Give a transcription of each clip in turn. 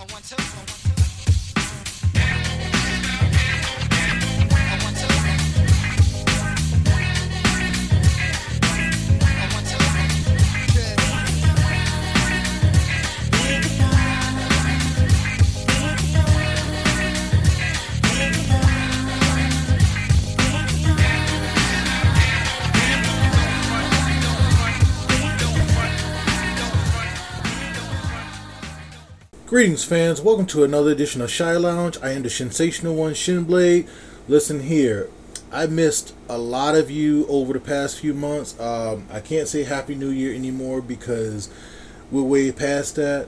I want to. Greetings, fans. Welcome to another edition of Shy Lounge. I am the sensational one, Shinblade. Listen here, I missed a lot of you over the past few months. Um, I can't say Happy New Year anymore because we're way past that.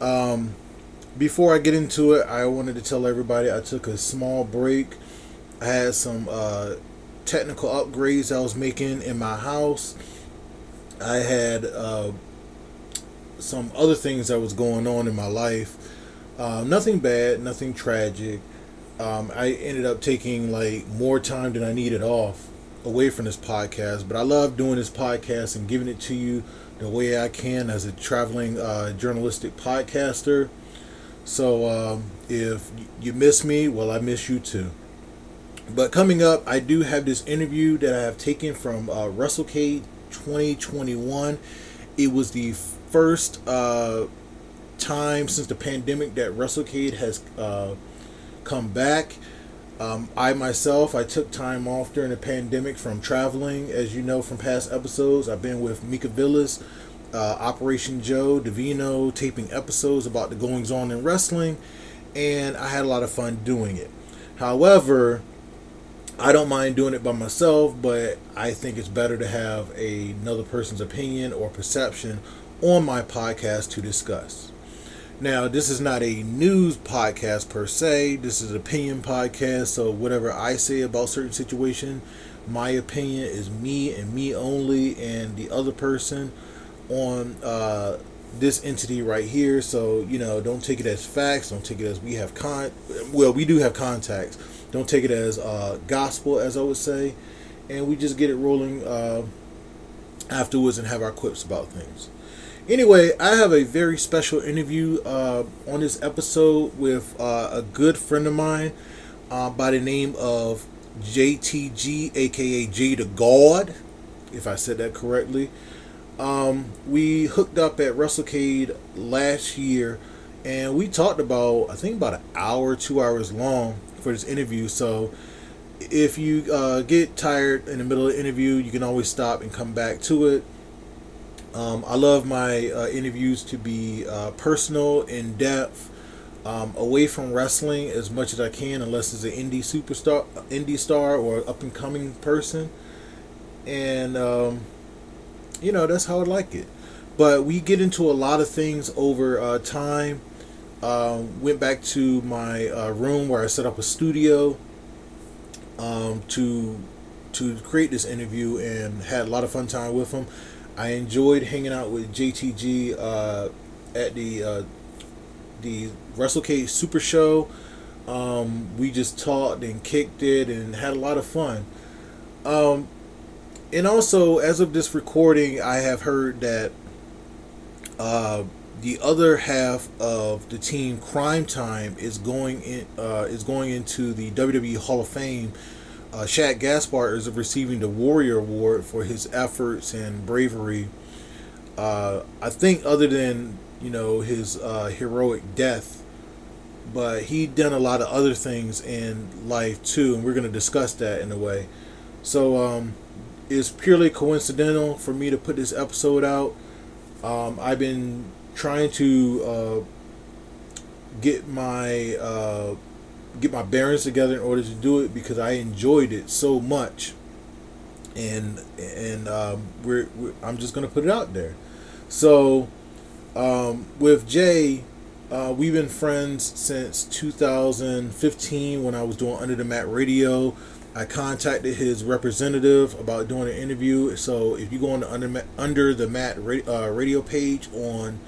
Um, before I get into it, I wanted to tell everybody I took a small break. I had some uh, technical upgrades I was making in my house. I had. Uh, some other things that was going on in my life. Uh, nothing bad, nothing tragic. Um, I ended up taking like more time than I needed off away from this podcast, but I love doing this podcast and giving it to you the way I can as a traveling uh, journalistic podcaster. So um, if you miss me, well, I miss you too. But coming up, I do have this interview that I have taken from uh, WrestleCade 2021. It was the first uh, time since the pandemic that WrestleCade has uh, come back. Um, I myself, I took time off during the pandemic from traveling. As you know from past episodes, I've been with Mika Villas, uh, Operation Joe, Davino, taping episodes about the goings on in wrestling, and I had a lot of fun doing it. However, I don't mind doing it by myself, but I think it's better to have a, another person's opinion or perception on my podcast to discuss. Now, this is not a news podcast per se. This is an opinion podcast. So whatever I say about certain situation, my opinion is me and me only, and the other person on uh, this entity right here. So you know, don't take it as facts. Don't take it as we have con. Well, we do have contacts. Don't take it as uh, gospel, as I would say, and we just get it rolling uh, afterwards and have our quips about things. Anyway, I have a very special interview uh, on this episode with uh, a good friend of mine uh, by the name of JTG, aka J the God, if I said that correctly. Um, we hooked up at WrestleCade last year and we talked about, I think, about an hour, two hours long for this interview. So if you uh, get tired in the middle of the interview, you can always stop and come back to it um, I love my uh, interviews to be uh, personal, in depth, um, away from wrestling as much as I can, unless it's an indie superstar, indie star, or up and coming person. And um, you know that's how I like it. But we get into a lot of things over uh, time. Um, went back to my uh, room where I set up a studio um, to to create this interview and had a lot of fun time with him. I enjoyed hanging out with JTG uh, at the uh, the WrestleCade Super Show. Um, we just talked and kicked it and had a lot of fun. Um, and also, as of this recording, I have heard that uh, the other half of the team Cryme Tyme is going in uh, is going into the WWE Hall of Fame uh, Shad Gaspard is receiving the Warrior Award for his efforts and bravery. Uh, I think, other than you know his uh, heroic death, but he done a lot of other things in life too, and we're to discuss that in a way. So um, it's purely coincidental for me to put this episode out. Um, I've been trying to uh, get my uh, get my bearings together in order to do it because I enjoyed it so much. And and um, we're, we're, I'm just gonna put it out there. So um, with Jay, uh, we've been friends since 2015 when I was doing Under the Mat Radio. I contacted his representative about doing an interview. So if you go on the Under, Under the Mat uh, radio page on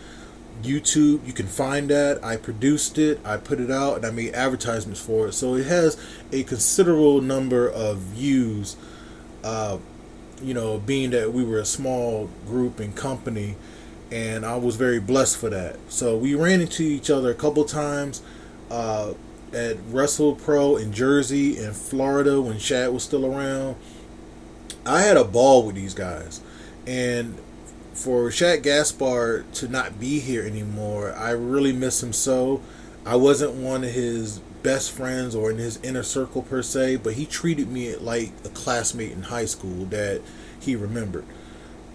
YouTube. You can find that. I produced it, I put it out, and I made advertisements for it. So it has a considerable number of views. Uh, you know, being that we were a small group and company, and I was very blessed for that. So we ran into each other a couple times uh, at Wrestle Pro in Jersey and Florida when Shad was still around. I had a ball with these guys, and for Shad Gaspard to not be here anymore, I really miss him so. I wasn't one of his best friends or in his inner circle per se, but he treated me like a classmate in high school that he remembered.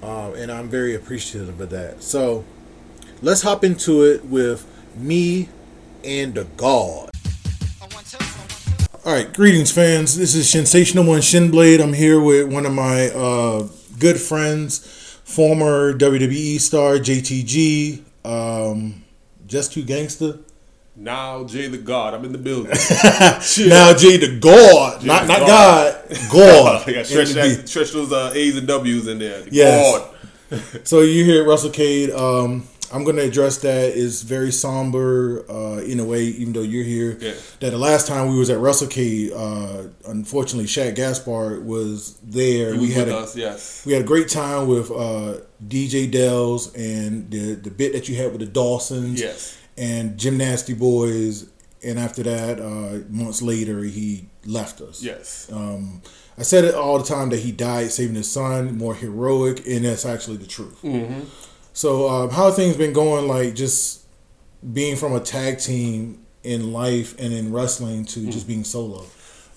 Um, and I'm very appreciative of that. So let's hop into it with me and the God. All right, greetings, fans. This is Sensational One Shinblade. I'm here with one of my uh, good friends former WWE star JTG, um, just too gangster. Now Jay the God, I'm in the building. now Jay the God, Jay not the not God, God. God. stretch, that, stretch those uh, A's and W's in there. yes. so you hear WrestleCade. Um, I'm going to address that. Is very somber uh, in a way, even though you're here. Yeah. That the last time we was at WrestleCade, uh, unfortunately, Shad Gaspard was there. He we had a, us, yes. We had a great time with uh, DJ Dells and the the bit that you had with the Dawsons. Yes. And Gymnasty Boys, and after that, uh, months later, he left us. Yes. Um, I said it all the time that he died saving his son, more heroic, and that's actually the truth. Mm-hmm. So, um, how have things been going? Like just being from a tag team in life and in wrestling to mm. just being solo.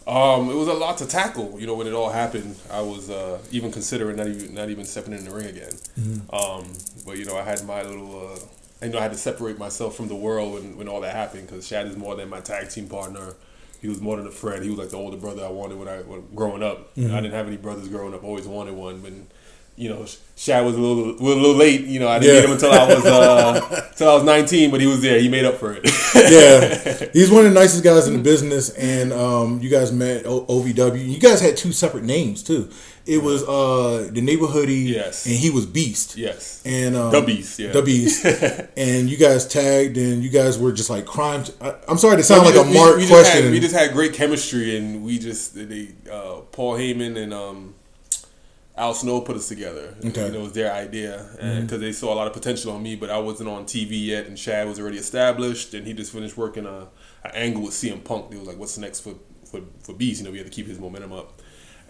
Um, it was a lot to tackle. You know, when it all happened, I was uh, even considering not even not even stepping in the ring again. Mm-hmm. Um, but you know, I had my little. Uh, I know I had to separate myself from the world when, when all that happened because Shad is more than my tag team partner. He was more than a friend. He was like the older brother I wanted when I when growing up. Mm-hmm. I didn't have any brothers growing up. Always wanted one, but you know, Shad was a little was a little late. You know, I didn't yeah. meet him until I was uh, until I was nineteen, but he was there. He made up for it. yeah, he's one of the nicest guys in the business, and um, you guys met o- OVW. You guys had two separate names too. It was uh, the Neighborhoodie, yes, and he was Beast, yes, and um, the Beast, yeah, the Beast, and you guys tagged, and you guys were just like crime. T- I, am sorry to sound like a mark we, question. Just had, we just had great chemistry, and we just they uh, Paul Heyman and um Al Snow put us together. Okay. Know, it was their idea, and because mm-hmm. they saw a lot of potential on me, but I wasn't on TV yet, and Shad was already established, and he just finished working a, a angle with CM Punk. They was like, "What's next for for for Beast?" You know, we had to keep his momentum up,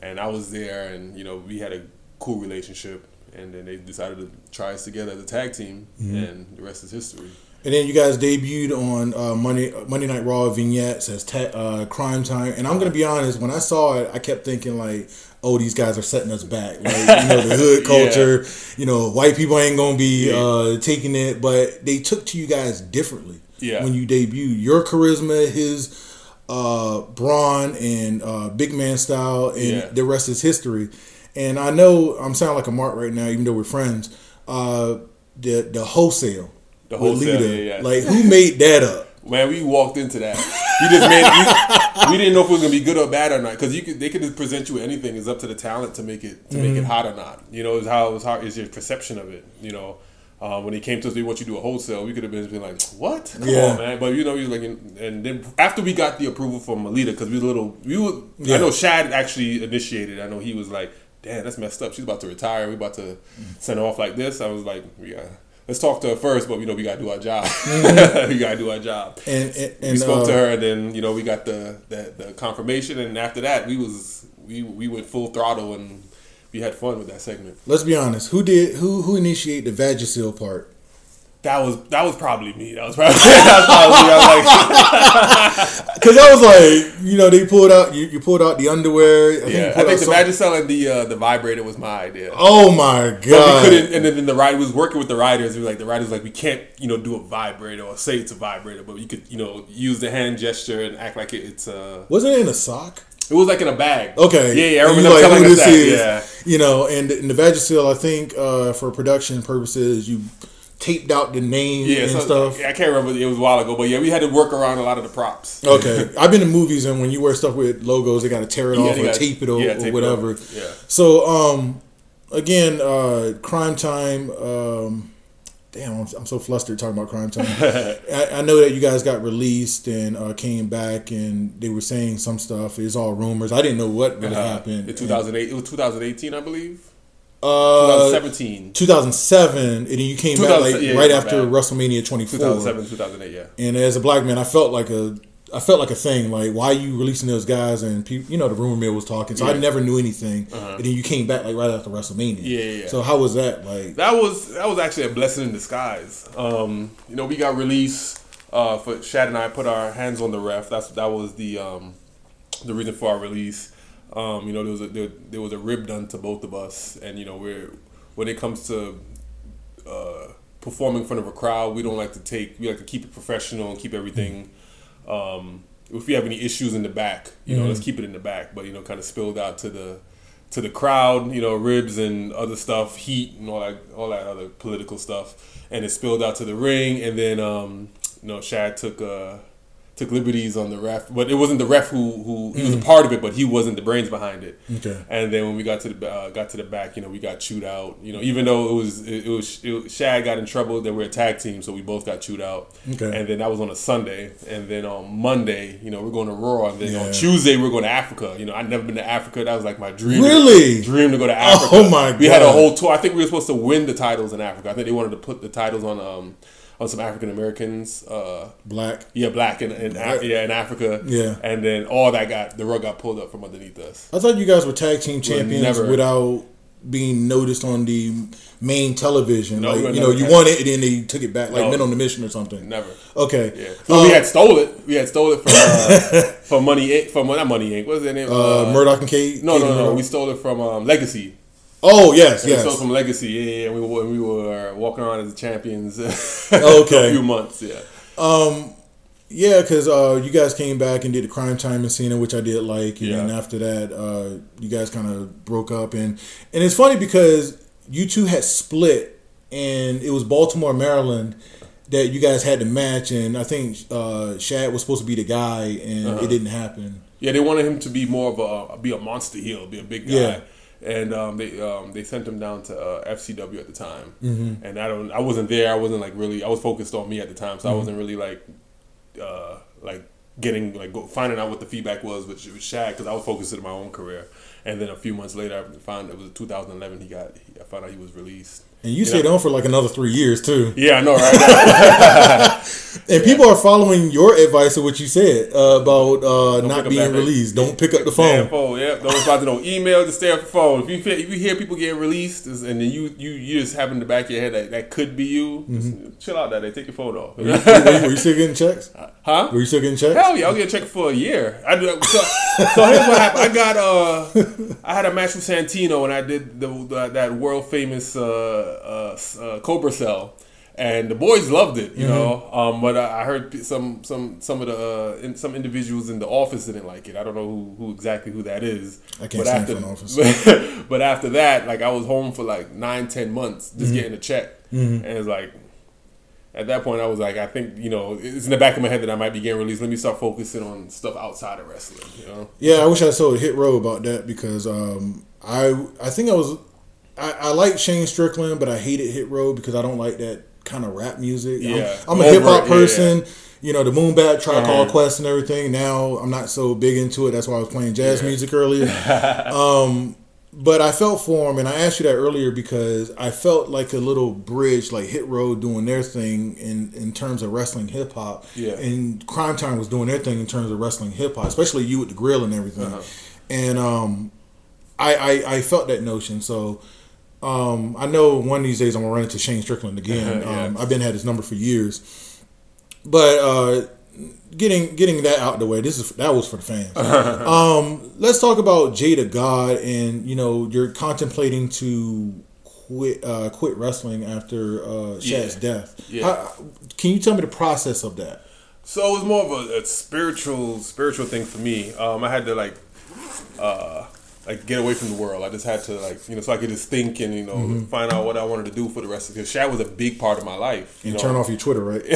and I was there, and you know, we had a cool relationship, and then they decided to try us together as a tag team, mm-hmm. and the rest is history. And then you guys debuted on uh, Monday Monday Night Raw vignettes as te- uh, Cryme Tyme. And I'm gonna be honest, when I saw it, I kept thinking like, "Oh, these guys are setting us back." Like you know, the hood culture. yeah. You know, white people ain't gonna be yeah. uh, taking it, but they took to you guys differently. Yeah. When you debuted, your charisma, his uh, brawn, and uh, big man style, and yeah. the rest is history. And I know I'm sounding like a mark right now, even though we're friends. Uh, the the wholesale the whole leader. Yeah, yeah. Like who made that up? Man, we walked into that. We just made. We, we, didn't know if it was gonna be good or bad or not because you could. They could just present you anything. It's up to the talent to make it to mm-hmm. make it mm-hmm. hot or not. You know, is how it was hard. Is your perception of it. You know. Um, when he came to us, they want you to do a wholesale. We could have been, like, "What? Come yeah. on, man!" But you know, he was like, and then after we got the approval from Melita, because we were a little, we were. Yeah. I know Shad actually initiated. I know he was like, "Damn, that's messed up. She's about to retire. We about to send her off like this." I was like, "Yeah, let's talk to her first, but you know we gotta do our job. Mm-hmm. we gotta do our job. And, and, and we spoke uh, to her, and then you know we got the, the, the confirmation, and after that we was we we went full throttle, and we had fun with that segment. Let's be honest. Who did who who initiated the Vagisil part? That was that was probably me. That was probably, that was probably me. I was like, because I was like, you know, they pulled out you, you pulled out the underwear. I yeah, think I think the Vagisil and the uh, the vibrator was my idea. Oh my god! But we couldn't, and then, the ride was working with the riders. We were like, the riders like, we can't, you know, do a vibrator or say it's a vibrator, but you could, you know, use the hand gesture and act like it, it's a. Wasn't it in a sock? It was like in a bag. Okay. Yeah, yeah. I remember like, telling us that. Is, yeah. You know, and, and the Vagisil, I think, uh, for production purposes, you taped out the name yeah, and so, stuff. I can't remember. It was a while ago, but yeah, we had to work around a lot of the props. Okay, I've been in movies, and when you wear stuff with logos, they got to tear it yeah, off or gotta, tape it or, yeah, or whatever. It yeah. So, um, again, uh, Cryme Tyme. Um, damn, I'm, I'm, so flustered talking about Cryme Tyme. I, I, know that you guys got released and uh, came back, and they were saying some stuff. It's all rumors. I didn't know what really uh, happened. In 2008, it was 2018, I believe. Uh, 2017. 2007, and then you came back like yeah, right yeah, after bad. WrestleMania 24. 2007, 2008, yeah. And as a black man, I felt like a I felt like a thing. Like, why are you releasing those guys? And people, you know, the rumor mill was talking, so I Yeah. Uh-huh. never knew anything. And then you came back like right after WrestleMania. Yeah, yeah, yeah. So how was that? Like, That was that was actually a blessing in disguise. Um, you know, we got released uh, for Shad and I put our hands on the ref. That's that was the um, the reason for our release. Um, you know, there was a there, there was a rib done to both of us, and you know, we're when it comes to uh, performing in front of a crowd, we don't like to take. We like to keep it professional and keep everything. Um, if we have any issues in the back, you know, let's keep it in the back. But you know, kind of spilled out to the to the crowd. You know, ribs and other stuff, heat and all that all that other political stuff, and it spilled out to the ring. And then um, you know, Shad took uh, took liberties on the ref, but it wasn't the ref who who he was a part of it, but he wasn't the brains behind it. Okay. And then when we got to the uh, got to the back, you know, we got chewed out. You know, even though it was it, it was it, Shad got in trouble, that we're a tag team, so we both got chewed out. Okay. And then that was on a Sunday, and then on Monday, you know, we're going to Raw, and then Yeah. on Tuesday we're going to Africa. You know, I'd never been to Africa. That was like my dream. Really? dream to go to Africa. Oh, my God. We had a whole tour. I think we were supposed to win the titles in Africa. I think they wanted to put the titles on um on some African Americans. Uh, black. yeah, black in, in Af- yeah in Africa. Yeah. and then all that got the rug got pulled up from underneath us. I thought you guys were tag team champions never- without being noticed on the main television. No, like you know, you won it and then they took it back, like No. men on the mission or something. Never. Okay. Yeah. So we Uh, had stole it. We had stole it from uh, from Money Inc. From not Money Inc. What's their name? uh, Murdoch and Cade. No, Cade no, and no. We stole it from um, Legacy. Oh yes, it yes. from Legacy. Yeah, yeah. We were we were walking around as champions. Okay. for a few months. Yeah. Um, Yeah, because uh, you guys came back and did the Cryme Tyme in Cena, which I did like, and then after that, uh, you guys kind of broke up, and and it's funny because you two had split, and it was Baltimore, Maryland, that you guys had to match, and I think uh, Shad was supposed to be the guy, and Uh-huh. it didn't happen. Yeah, they wanted him to be more of a be a monster heel, be a big guy. Yeah. And um, they um, they sent him down to uh, FCW at the time, Mm-hmm. and I don't I wasn't there. I wasn't like really. I was focused on me at the time, so I Mm-hmm. wasn't really like uh, like getting like go, finding out what the feedback was with, with Shad because I was focused on my own career. And then a few months later, I found it was 2011. He got I found out he was released. And you stayed on for like another three years too. Yeah, I know, right? And people are following your advice of what you said uh, about uh, not being released. Don't pick up the phone. phone, yeah. Don't respond to no email. Just stay off the phone. If you feel, if you hear people getting released, and then you you you just have in the back of your head that that could be you, just chill out. That day, take your phone off. Were you, were you still getting checks? huh? Were you still getting checks? Hell yeah, I'll get a check for a year. I do. So, so here's what happened. I got uh, I had a match with Santino, and I did the, the that world famous uh, uh, uh, Cobra Cell, and the boys loved it. You know, um, but I, I heard some some some of the uh, in, some individuals in the office didn't like it. I don't know who, who exactly who that is. I can't but stand after, front office. But, but after that, like I was home for like nine ten months just Mm-hmm. getting a check, and it's like at that point, I was like, I think you know, it's in the back of my head that I might be getting released. Let me start focusing on stuff outside of wrestling. You know, Yeah, I wish I told Hit Row about that because um, I I think I was I, I like Shane Strickland, but I hated Hit Row because I don't like that kind of rap music. I'm- Yeah. I'm, a hip hop it, yeah, person. You know the Moon Bat, Tribe Called Uh-huh. Quest, and everything. Now I'm not so big into it. That's why I was playing jazz Yeah. music earlier. um, but I felt for him, and I asked you that earlier because I felt like a little bridge, like Hit Row doing their thing in in terms of wrestling hip hop, Yeah. and Cryme Tyme was doing their thing in terms of wrestling hip hop, especially you with the grill and everything. Uh-huh. And um, I, I I felt that notion. So um, I know one of these days I'm gonna run into Shane Strickland again. Yeah. um, I've been had his number for years, but uh, getting getting that out the way. This is that was for the fans. um, let's talk about Jada God, and you know you're contemplating to quit uh, quit wrestling after uh, Shad's Yeah. death. Yeah. How- can you tell me the process of that? so it was more of a, a spiritual spiritual thing for me. Um, I had to like, uh, like get away from the world. I just had to like you know so I could just think and you know Mm-hmm. find out what I wanted to do for the rest of because Shad was a big part of my life. You And know? turn off your Twitter, right?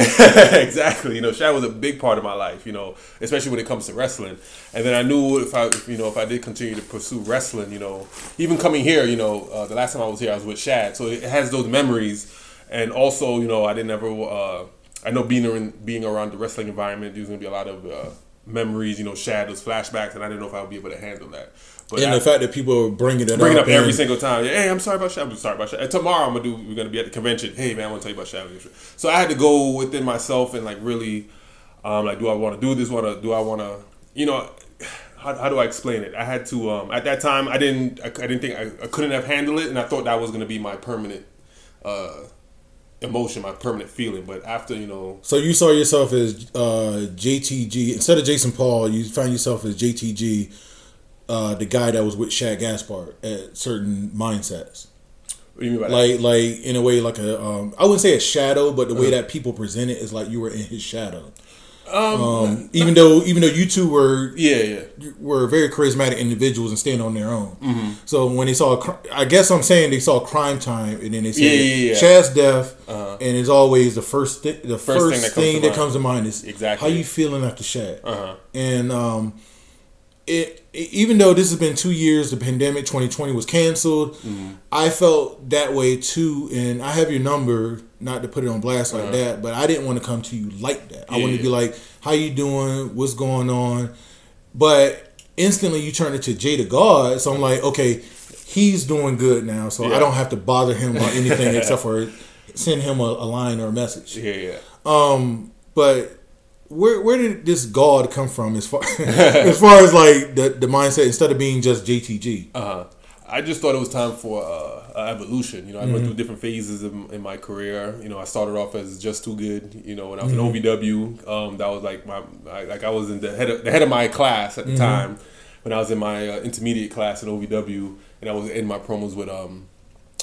exactly. You know, Shad was a big part of my life. You know, especially when it comes to wrestling. And then I knew if I, if, you know, if I did continue to pursue wrestling, you know, even coming here, you know, uh, the last time I was here, I was with Shad, so it has those memories. And also, you know, I didn't ever. Uh, I know being in, being around the wrestling environment, there's gonna be a lot of uh, memories, you know, shadows, flashbacks, and I didn't know if I would be able to handle that. But and I- the fact that people are bringing it bring it up, up every single time. Hey, I'm sorry about Shadow. I'm sorry about. And tomorrow I'm gonna do. We're gonna be at the convention. Hey, man, I want to tell you about Shadow. So I had to go within myself and like really, um, like, do I want to do this? Want to? Do I want to? You know, how, how do I explain it? I had to. Um, at that time, I didn't. I, I didn't think I, I couldn't have handled it, and I thought that was gonna be my permanent. Uh, emotion my permanent feeling but after you know So you saw yourself as uh, JTG instead of Jayson Paul. You found yourself as JTG, uh, the guy that was with Shad Gaspard at certain mindsets. what do you mean by that? Like, like in a way, like a um, I wouldn't say a shadow, but the Uh-huh. way that people present it is like you were in his shadow. Um, even though, even though you two were yeah yeah were very charismatic individuals and stand on their own. Mm-hmm. So when they saw, a I guess I'm saying they saw Cryme Tyme, and then they said Yeah, yeah, yeah. Shad's death, Uh-huh. and it's always the first thi- the first, thing, that, comes, to mind is Exactly. how you feeling after Shad. uh-huh And um, it- even though this has been two years, the pandemic 2020 was canceled. Mm-hmm. I felt that way too, and I have your number. Not to put it on blast like that, but I didn't want to come to you like that. I Uh-huh. Wanted to be like, "How you doing? What's going on?" But instantly, you turn it to Jada God. So I'm like, okay, he's doing good now, so Yeah. I don't have to bother him about anything except for send him a, a line or a message. yeah yeah Um, but where where did this God come from as far as far as like the the mindset instead of being just JTG? Uh-huh. I just thought it was time for uh, evolution. You know, I went Mm-hmm. through different phases in, in my career. You know, I started off as just too good. You know, when I was Mm-hmm. in OVW, um, that was like my I, like I was in the head of, the head of my class at the Mm-hmm. time. When I was in my uh, intermediate class in OVW, and I was in my promos with um,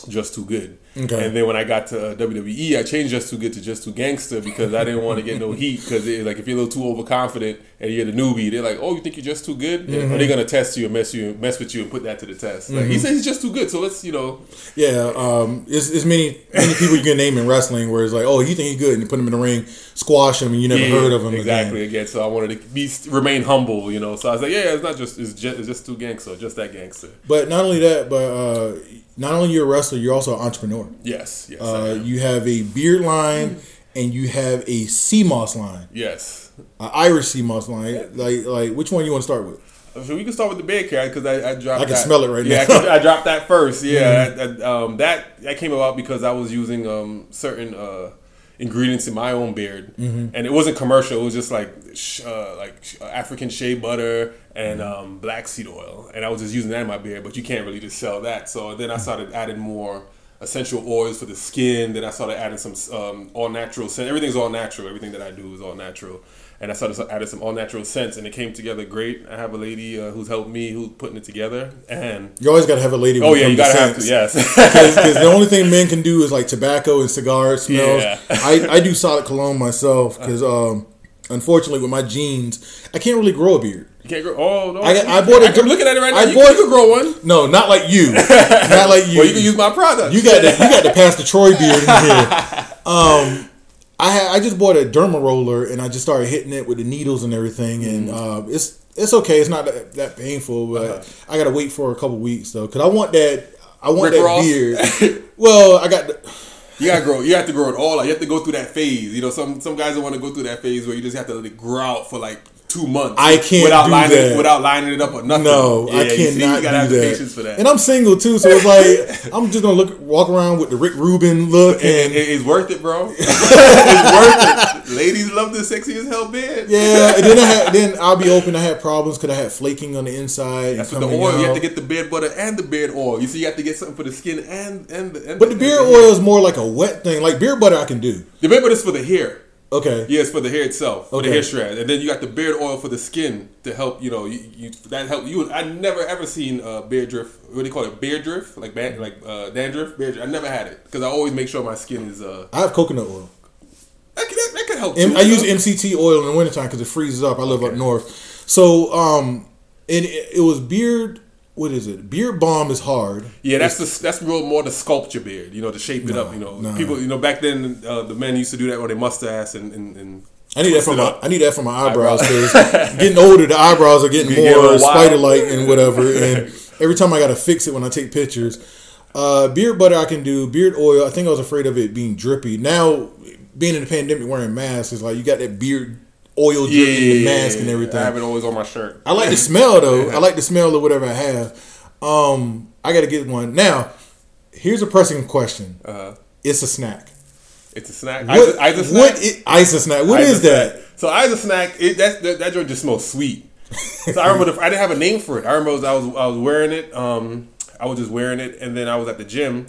just too good. Okay. And then when I got to uh, WWE, I changed just too good to just too gangster because I didn't want to get no heat. Because like if you're a little too overconfident and you're the newbie, they're like, "Oh, you think you're just too good?" Mm-hmm. Are they gonna test you and mess you, mess with you, and put that to the test? Like he says he's just too good, so let's you know. Yeah, um, it's, it's many many people you can name in wrestling where it's like, oh, you think he's good, and you put him in the ring, squash him, and you never Yeah, heard of him exactly again. again. So I wanted to be remain humble, you know. So I was like, yeah, it's not just it's just it's just too gangster, just that gangster. But not only that, but uh, not only you're a wrestler, you're also an entrepreneur. Yes, yes, Uh, you have a beard line, and you have a sea moss line, yes. an Irish sea moss line. Like like which one you want to start with? So we can start with the beard carrot because I, I dropped. I can that. smell it right yeah, now. I, I dropped that first. Yeah, that, that, um, that that came about because I was using um, certain uh, ingredients in my own beard, Mm-hmm. and it wasn't commercial. It was just like sh- uh, like sh- African shea butter and Mm-hmm. um, black seed oil, and I was just using that in my beard. But you can't really just sell that. So then I started adding more essential oils for the skin. Then I started adding some um, all natural scent. Everything's all natural. Everything that I do is all natural. And I started adding some all natural scents, and it came together great. I have a lady uh, who's helped me, who's putting it together, and You always got to have a lady. oh yeah, you gotta have to, yes. because the only thing men can do is like tobacco and cigar smells. Yeah. I, I do solid cologne myself because um, unfortunately with my genes, I can't really grow a beard. You can't grow. Oh no! I I bought a- I'm looking at it right now. I you, bought- you can grow one. No, not like you. not like you. Well, you can use my product. You got the you got the Pastor Troy beard in here. Um, I had, I just bought a derma roller and I just started hitting it with the needles and everything, and uh, it's it's okay. It's not that, that painful, but Uh-huh. I got to wait for a couple weeks though, because I want that. I want Rick that Ross? beard. well, I got. The, You gotta grow. You have to grow it all. out. You have to go through that phase. You know, some some guys don't want to go through that phase where you just have to let it grow out for like two months. I can't without do lining that. It, without lining it up or nothing. No, I Yeah, you see, cannot You gotta have do the that. patience for that. And I'm single too, so it's like I'm just gonna look, walk around with the Rick Rubin look, and it- it's worth it, bro. it's worth it. Ladies love the sexy as hell bed. yeah, and then I had, then I'll be open. I had problems because I had flaking on the inside. That's and the oil. You have to get the beard butter and the beard oil. You see, you have to get something for the skin and and the. And But the beard oil is more like a wet thing. Like beard butter, I can do. The beard butter is for the hair. Okay. It's for the hair itself, for the hair strand, and then you got the beard oil for the skin to help. You know, you, you that help you. I never ever seen uh, beard drift. What do you call it? Beard drift, like ban- like uh, dandruff. Beard. drift. I never had it because I always make sure my skin is. Uh, I have coconut oil. that, could- that, that could help. M- too, I use know? MCT oil in the wintertime because it freezes up. I live up north. So, um, and it, it was beard. What is it? Beard balm is hard. Yeah, that's the that's real more the sculpture beard. You know, to shape it up. You know, no. people. You know, back then uh, the men used to do that with their mustache and and. and I need that for my. I need that for my eyebrows because getting older, the eyebrows are getting You get more little spider like and whatever. And every time I got to fix it when I take pictures. Uh, beard butter I can do. Beard oil. I think I was afraid of it being drippy. Now, being in the pandemic wearing masks is like you got that beard oil Yeah, dripping, the mask and everything. I have it always on my shirt. I like the smell though. I like the smell of whatever I have. Um, I got to get one now. Here's a pressing question. Uh-huh. It's a snack. It's a snack. What, Ice, ice a snack. what i- ice a snack? What is that? So ice a snack. It, that, that that joint just smells sweet. so I remember the, I didn't have a name for it. I remember I was I was wearing it. Um, I was just wearing it, and then I was at the gym,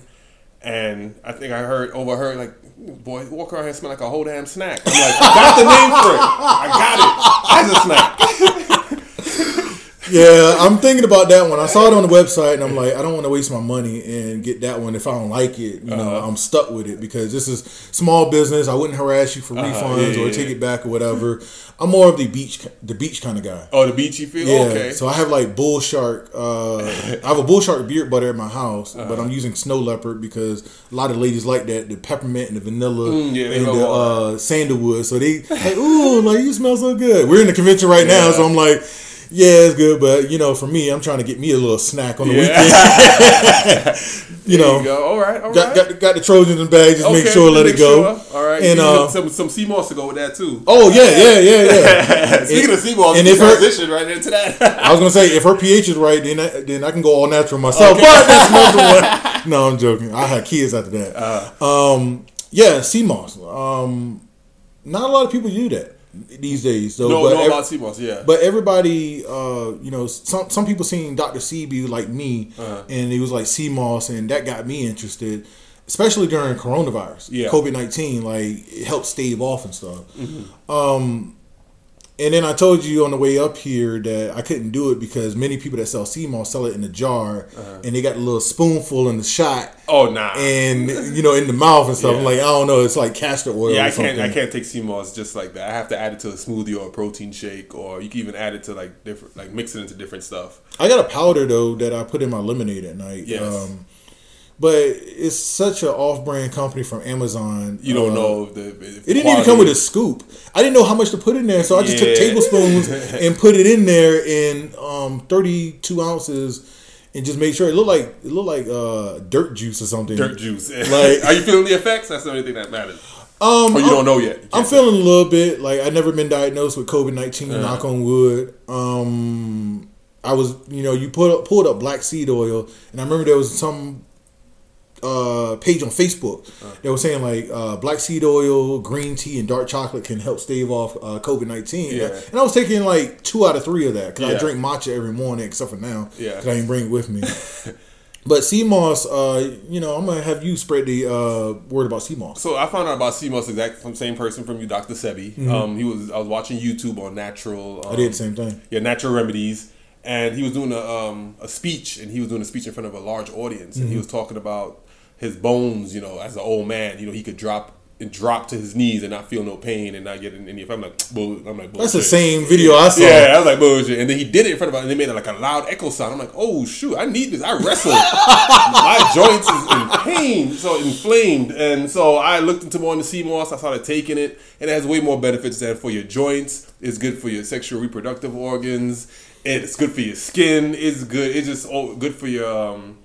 and I think I heard overheard like, "Boy, walk around here smell like a whole damn snack." I'm like, got the name for it. I got it. Ice a snack. Yeah, I'm thinking about that one. I saw it on the website, and I'm like, I don't want to waste my money and get that one if I don't like it. You know, Uh-huh. I'm stuck with it because this is small business. I wouldn't harass you for refunds Uh-huh. yeah, or yeah, take yeah. it back or whatever. I'm more of the beach, the beach kind of guy. Oh, the beachy feel. Yeah, okay. so I have like bull shark. Uh, I have a bull shark beard butter at my house, Uh-huh. but I'm using snow leopard because a lot of ladies like that the peppermint and the vanilla Mm, and the uh, sandalwood. So they like, ooh, like you smell so good. We're in the convention right now, so I'm like, yeah, it's good, but you know, for me, I'm trying to get me a little snack on the Yeah. weekend. you know, you. All right. All right. got, got got the Trojans in bag. Just make Okay, sure, let make it go. sure. All right. And uh, some some sea moss to go with that too. oh yeah, yeah, yeah, yeah. Speaking of sea moss, and and if her- transition right into that. I was gonna say if her pH is right, then I, then I can go all natural myself. Okay. But that's another one. No, I'm joking. I had kids after that. Uh-huh. um, yeah, sea moss. Um, not a lot of people do that these days. So, no, but no ev- about moss. Yeah. but everybody, uh, you know, some some people seen Dr. Sebi like me, Uh-huh. and it was like moss, and that got me interested, especially during coronavirus, Yeah. COVID nineteen. Like it helped stave off and stuff. Mm-hmm. Um, and then I told you on the way up here that I couldn't do it because many people that sell moss sell it in a jar, and they got a little spoonful in the shot. Oh nah. And you know, in the mouth and stuff. I'm Yeah. like, I don't know. It's like castor oil. yeah, I can't. I can't take sea moss just like that. I have to add it to a smoothie or a protein shake, or you can even add it to like different, like mix it into different stuff. I got a powder though that I put in my lemonade at night. Yes. Um, but it's such an off-brand company from Amazon. You don't Uh, know if the. If It didn't even come with a scoop. I didn't know how much to put in there, so I just took tablespoons and put it in there in um, 32 ounces, and just made sure it looked like it looked like uh, dirt juice or something. dirt juice. Like- are you feeling the effects? That's the only thing that matters. Um, Or you I'm- don't know yet. I'm feeling a little bit like I've never been diagnosed with COVID 19 Uh-huh. Knock on wood. Um, I was, you know, you put up, pulled up black seed oil, and I remember there was some uh, page on Facebook Uh-huh. that was saying like uh, black seed oil, green tea, and dark chocolate can help stave off uh, COVID 19. Yeah. And I was taking like two out of three of that because I drink matcha every morning, except for now Yeah. because I didn't bring it with me. But sea moss, uh, you know, I'm gonna have you spread the uh, word about sea moss. So I found out about sea moss exactly from the same person from you, Dr. Sebi. Um, he was I was watching YouTube on natural. Um, Mm-hmm. I did the same thing. yeah, natural remedies. And he was doing a um, a speech, and he was doing a speech in front of a large audience, and he Mm-hmm. was talking about his bones. You know, as an old man, you know, he could drop and drop to his knees and not feel no pain and not get in any. I'm like, bull, I'm like, bullshit. That's the same video I saw. Yeah, I was like bullshit, and then he did it in front of, us, and they made it like a loud echo sound. I'm like, oh shoot, I need this. I wrestle, my joints is in pain, so inflamed, and so I looked into more on the sea moss. I started taking it, and it has way more benefits than for your joints. It's good for your sexual reproductive organs. It's good for your skin. It's good. It's just good for your um,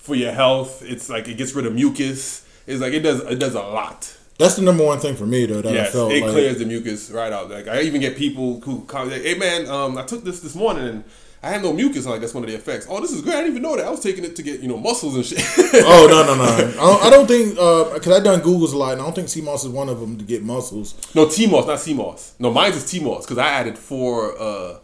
for your health. It's like it gets rid of mucus. It's like it does. It does a lot. That's the number one thing for me though that I Yes, felt it like clears the mucus right out. Like I even get people who come, like, "Hey man, um, I took this this morning and I had no mucus." I'm like that's one of the effects. Oh, this is great. I didn't even know that. I was taking it to get you know muscles and shit. Oh no no no! I don't, I don't think because I done Google's a lot, and I don't think sea moss is one of them to get muscles. no T-moss, not C-moss. No, mine's is T-moss because I added four. Uh,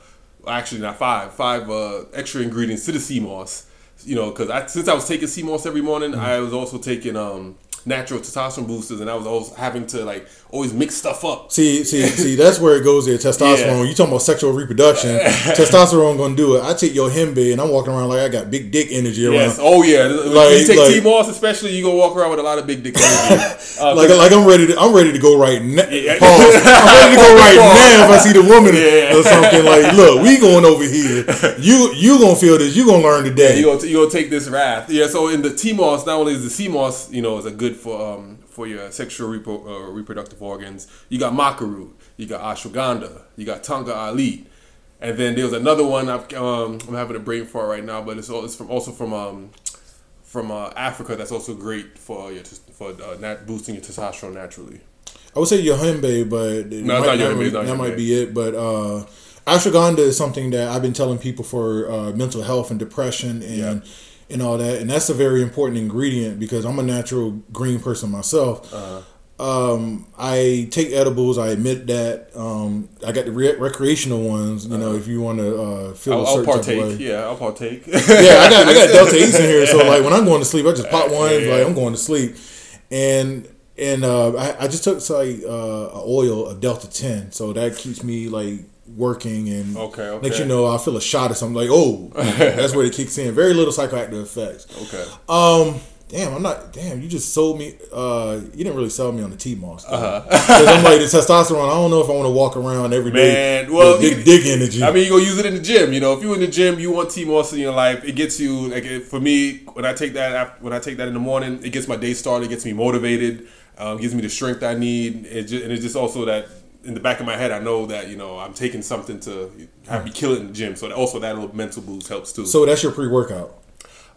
actually, not five. Five uh, extra ingredients to the C-moss. You know, because I since I was taking C-moss every morning, Mm-hmm. I was also taking um natural testosterone boosters, and I was always having to like always mix stuff up. See see see that's where it goes there. Testosterone. Yeah. You talking about sexual reproduction? testosterone gonna do it. I take Yohimbe and I'm walking around like I got big dick energy around. Yes. Oh yeah. Like- When you take like- T-moss, especially, you gonna walk around with a lot of big dick energy. Uh, Like, like I'm ready to I'm ready to go right now. Yeah. I'm ready to go right now if I see the woman Yeah. or something. Like, look, we going over here. You you gonna feel this. You gonna learn today. you gonna you gonna take this wrath. Yeah. So in the T-moss, not only is the C-moss, you know, is a good for um for your sexual repro, uh, reproductive organs. You got maca root. You got ashwagandha. You got tongkat ali. And then there's another one I've, um, I'm having a brain fart right now, but it's, all, it's from also from um, from uh, Africa. That's also great for your for uh, nat- boosting your testosterone naturally. I would say Yohimbe, but No, not that Yohimbe, might- it's not that might Yohimbe. be it. But uh, ashwagandha is something that I've been telling people for uh, mental health and depression and Yeah. And all that, and that's a very important ingredient because I'm a natural green person myself. Uh-huh. Um, I take edibles. I admit that. Um, I got the re- recreational ones. You know, if you want to uh, feel I'll, a I'll certain type of way. partake. Yeah, I'll partake. yeah, I got I got Delta Eights in here, so like when I'm going to sleep, I just pop one. Like I'm going to sleep, and and uh, I, I just took like uh, oil of Delta Ten, so that keeps me like working and Okay, next you know I feel a shot or something like oh that's where it kicks in. Very little psychoactive effects. okay. Um, damn, I'm not. Damn, you just sold me. Uh, you didn't really sell me on the T Moss. Uh-huh. Because I'm like the testosterone. I don't know if I want to walk around every day. Man, well, you big dick energy. I mean, you go use it in the gym. You know, if you're in the gym, you want T-Moss in your life. It gets you like it- for me when I take that when I take that in the morning, it gets my day started. It gets me motivated. Um, gives me the strength I need. It just, and it's just also that in the back of my head, I know that you know I'm taking something to have me kill it in the gym. So that also that little mental boost helps too. so that's your pre workout.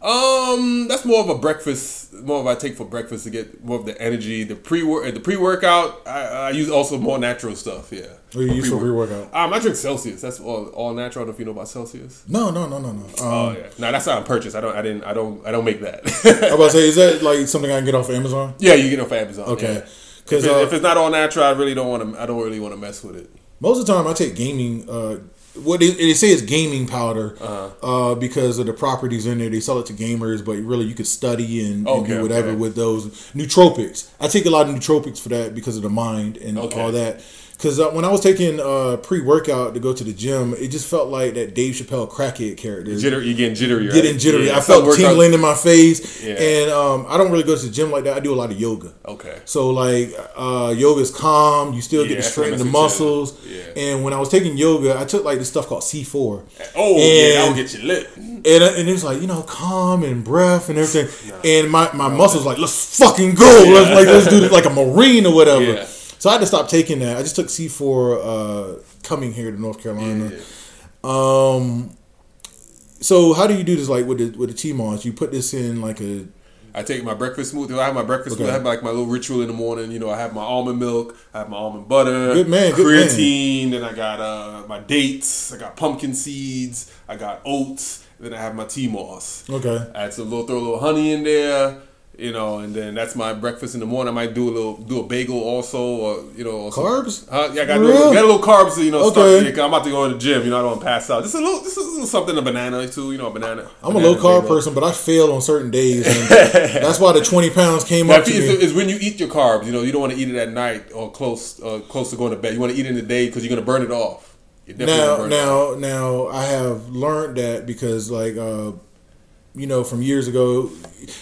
Um, that's more of a breakfast. More of I take for breakfast to get more of the energy. The pre work, the pre workout. I, I use also more natural stuff. Yeah. What do you use for Pre-work. pre-workout? Um, I drink Celsius. That's all, all natural. I don't know if you know about Celsius. No, no, no, no, no. Um, Oh yeah. No, that's not on purchase. I don't. I didn't. I don't. I don't make that. I was about to say, is that like something I can get off of Amazon? yeah, you get it off Amazon. Okay. yeah. If, Because it- uh, if it's not all natural, I really don't want to. I don't really want to mess with it. most of the time I take gaming. Uh, what they, they say is gaming powder Uh-huh. uh, because of the properties in there. They sell it to gamers, but really you could study and, and do whatever okay. with those nootropics. I take a lot of nootropics for that because of the mind and Okay. all that. Because uh, when I was taking uh, pre workout to go to the gym, it just felt like that Dave Chappelle crackhead character. Jitter, you getting jittery. Getting jittery. Yeah, I felt tingling in my face, Yeah. and um, I don't really go to the gym like that. I do a lot of yoga. Okay. So like uh, yoga's calm. You still Yeah, get to straighten the muscles. Yeah. And when I was taking yoga, I took like this stuff called C four. Oh yeah, that'll get you lit. And, and it was like you know calm and breath and everything. And my, my muscles like let's fucking go. Let's like let's do this like a marine or whatever. Yeah. So I had to stop taking that. I just took C four uh, coming here to North Carolina. Um. So how do you do this like with the with the T-moss? You put this in like a I take my breakfast smoothie. I have my breakfast Okay. smoothie. I have like my little ritual in the morning. You know, I have my almond milk. I have my almond butter. Good man, good man. creatine. Then I got uh, my dates. I got pumpkin seeds. I got oats. Then I have my T-moss. okay. I add some little throw a little honey in there. You know, and then that's my breakfast in the morning. I might do a little do a bagel also, or you know, some- Carbs? Huh? Yeah, I got a little, got a little carbs. You know, Okay. start, yeah, I'm about to go to the gym. You know, I don't want to pass out. Just a little, just a little something, a banana too. You know, a banana. I'm a banana low carb bagel. person, but I fail on certain days, and that's why the 20 pounds came Now, up to me. is when you eat your carbs. You know, you don't want to eat it at night or close, uh, close to going to bed. You want to eat it in the day because you're going to burn it off. Now, gonna burn it off. now, now, I have learned that because, like, uh, you know, from years ago,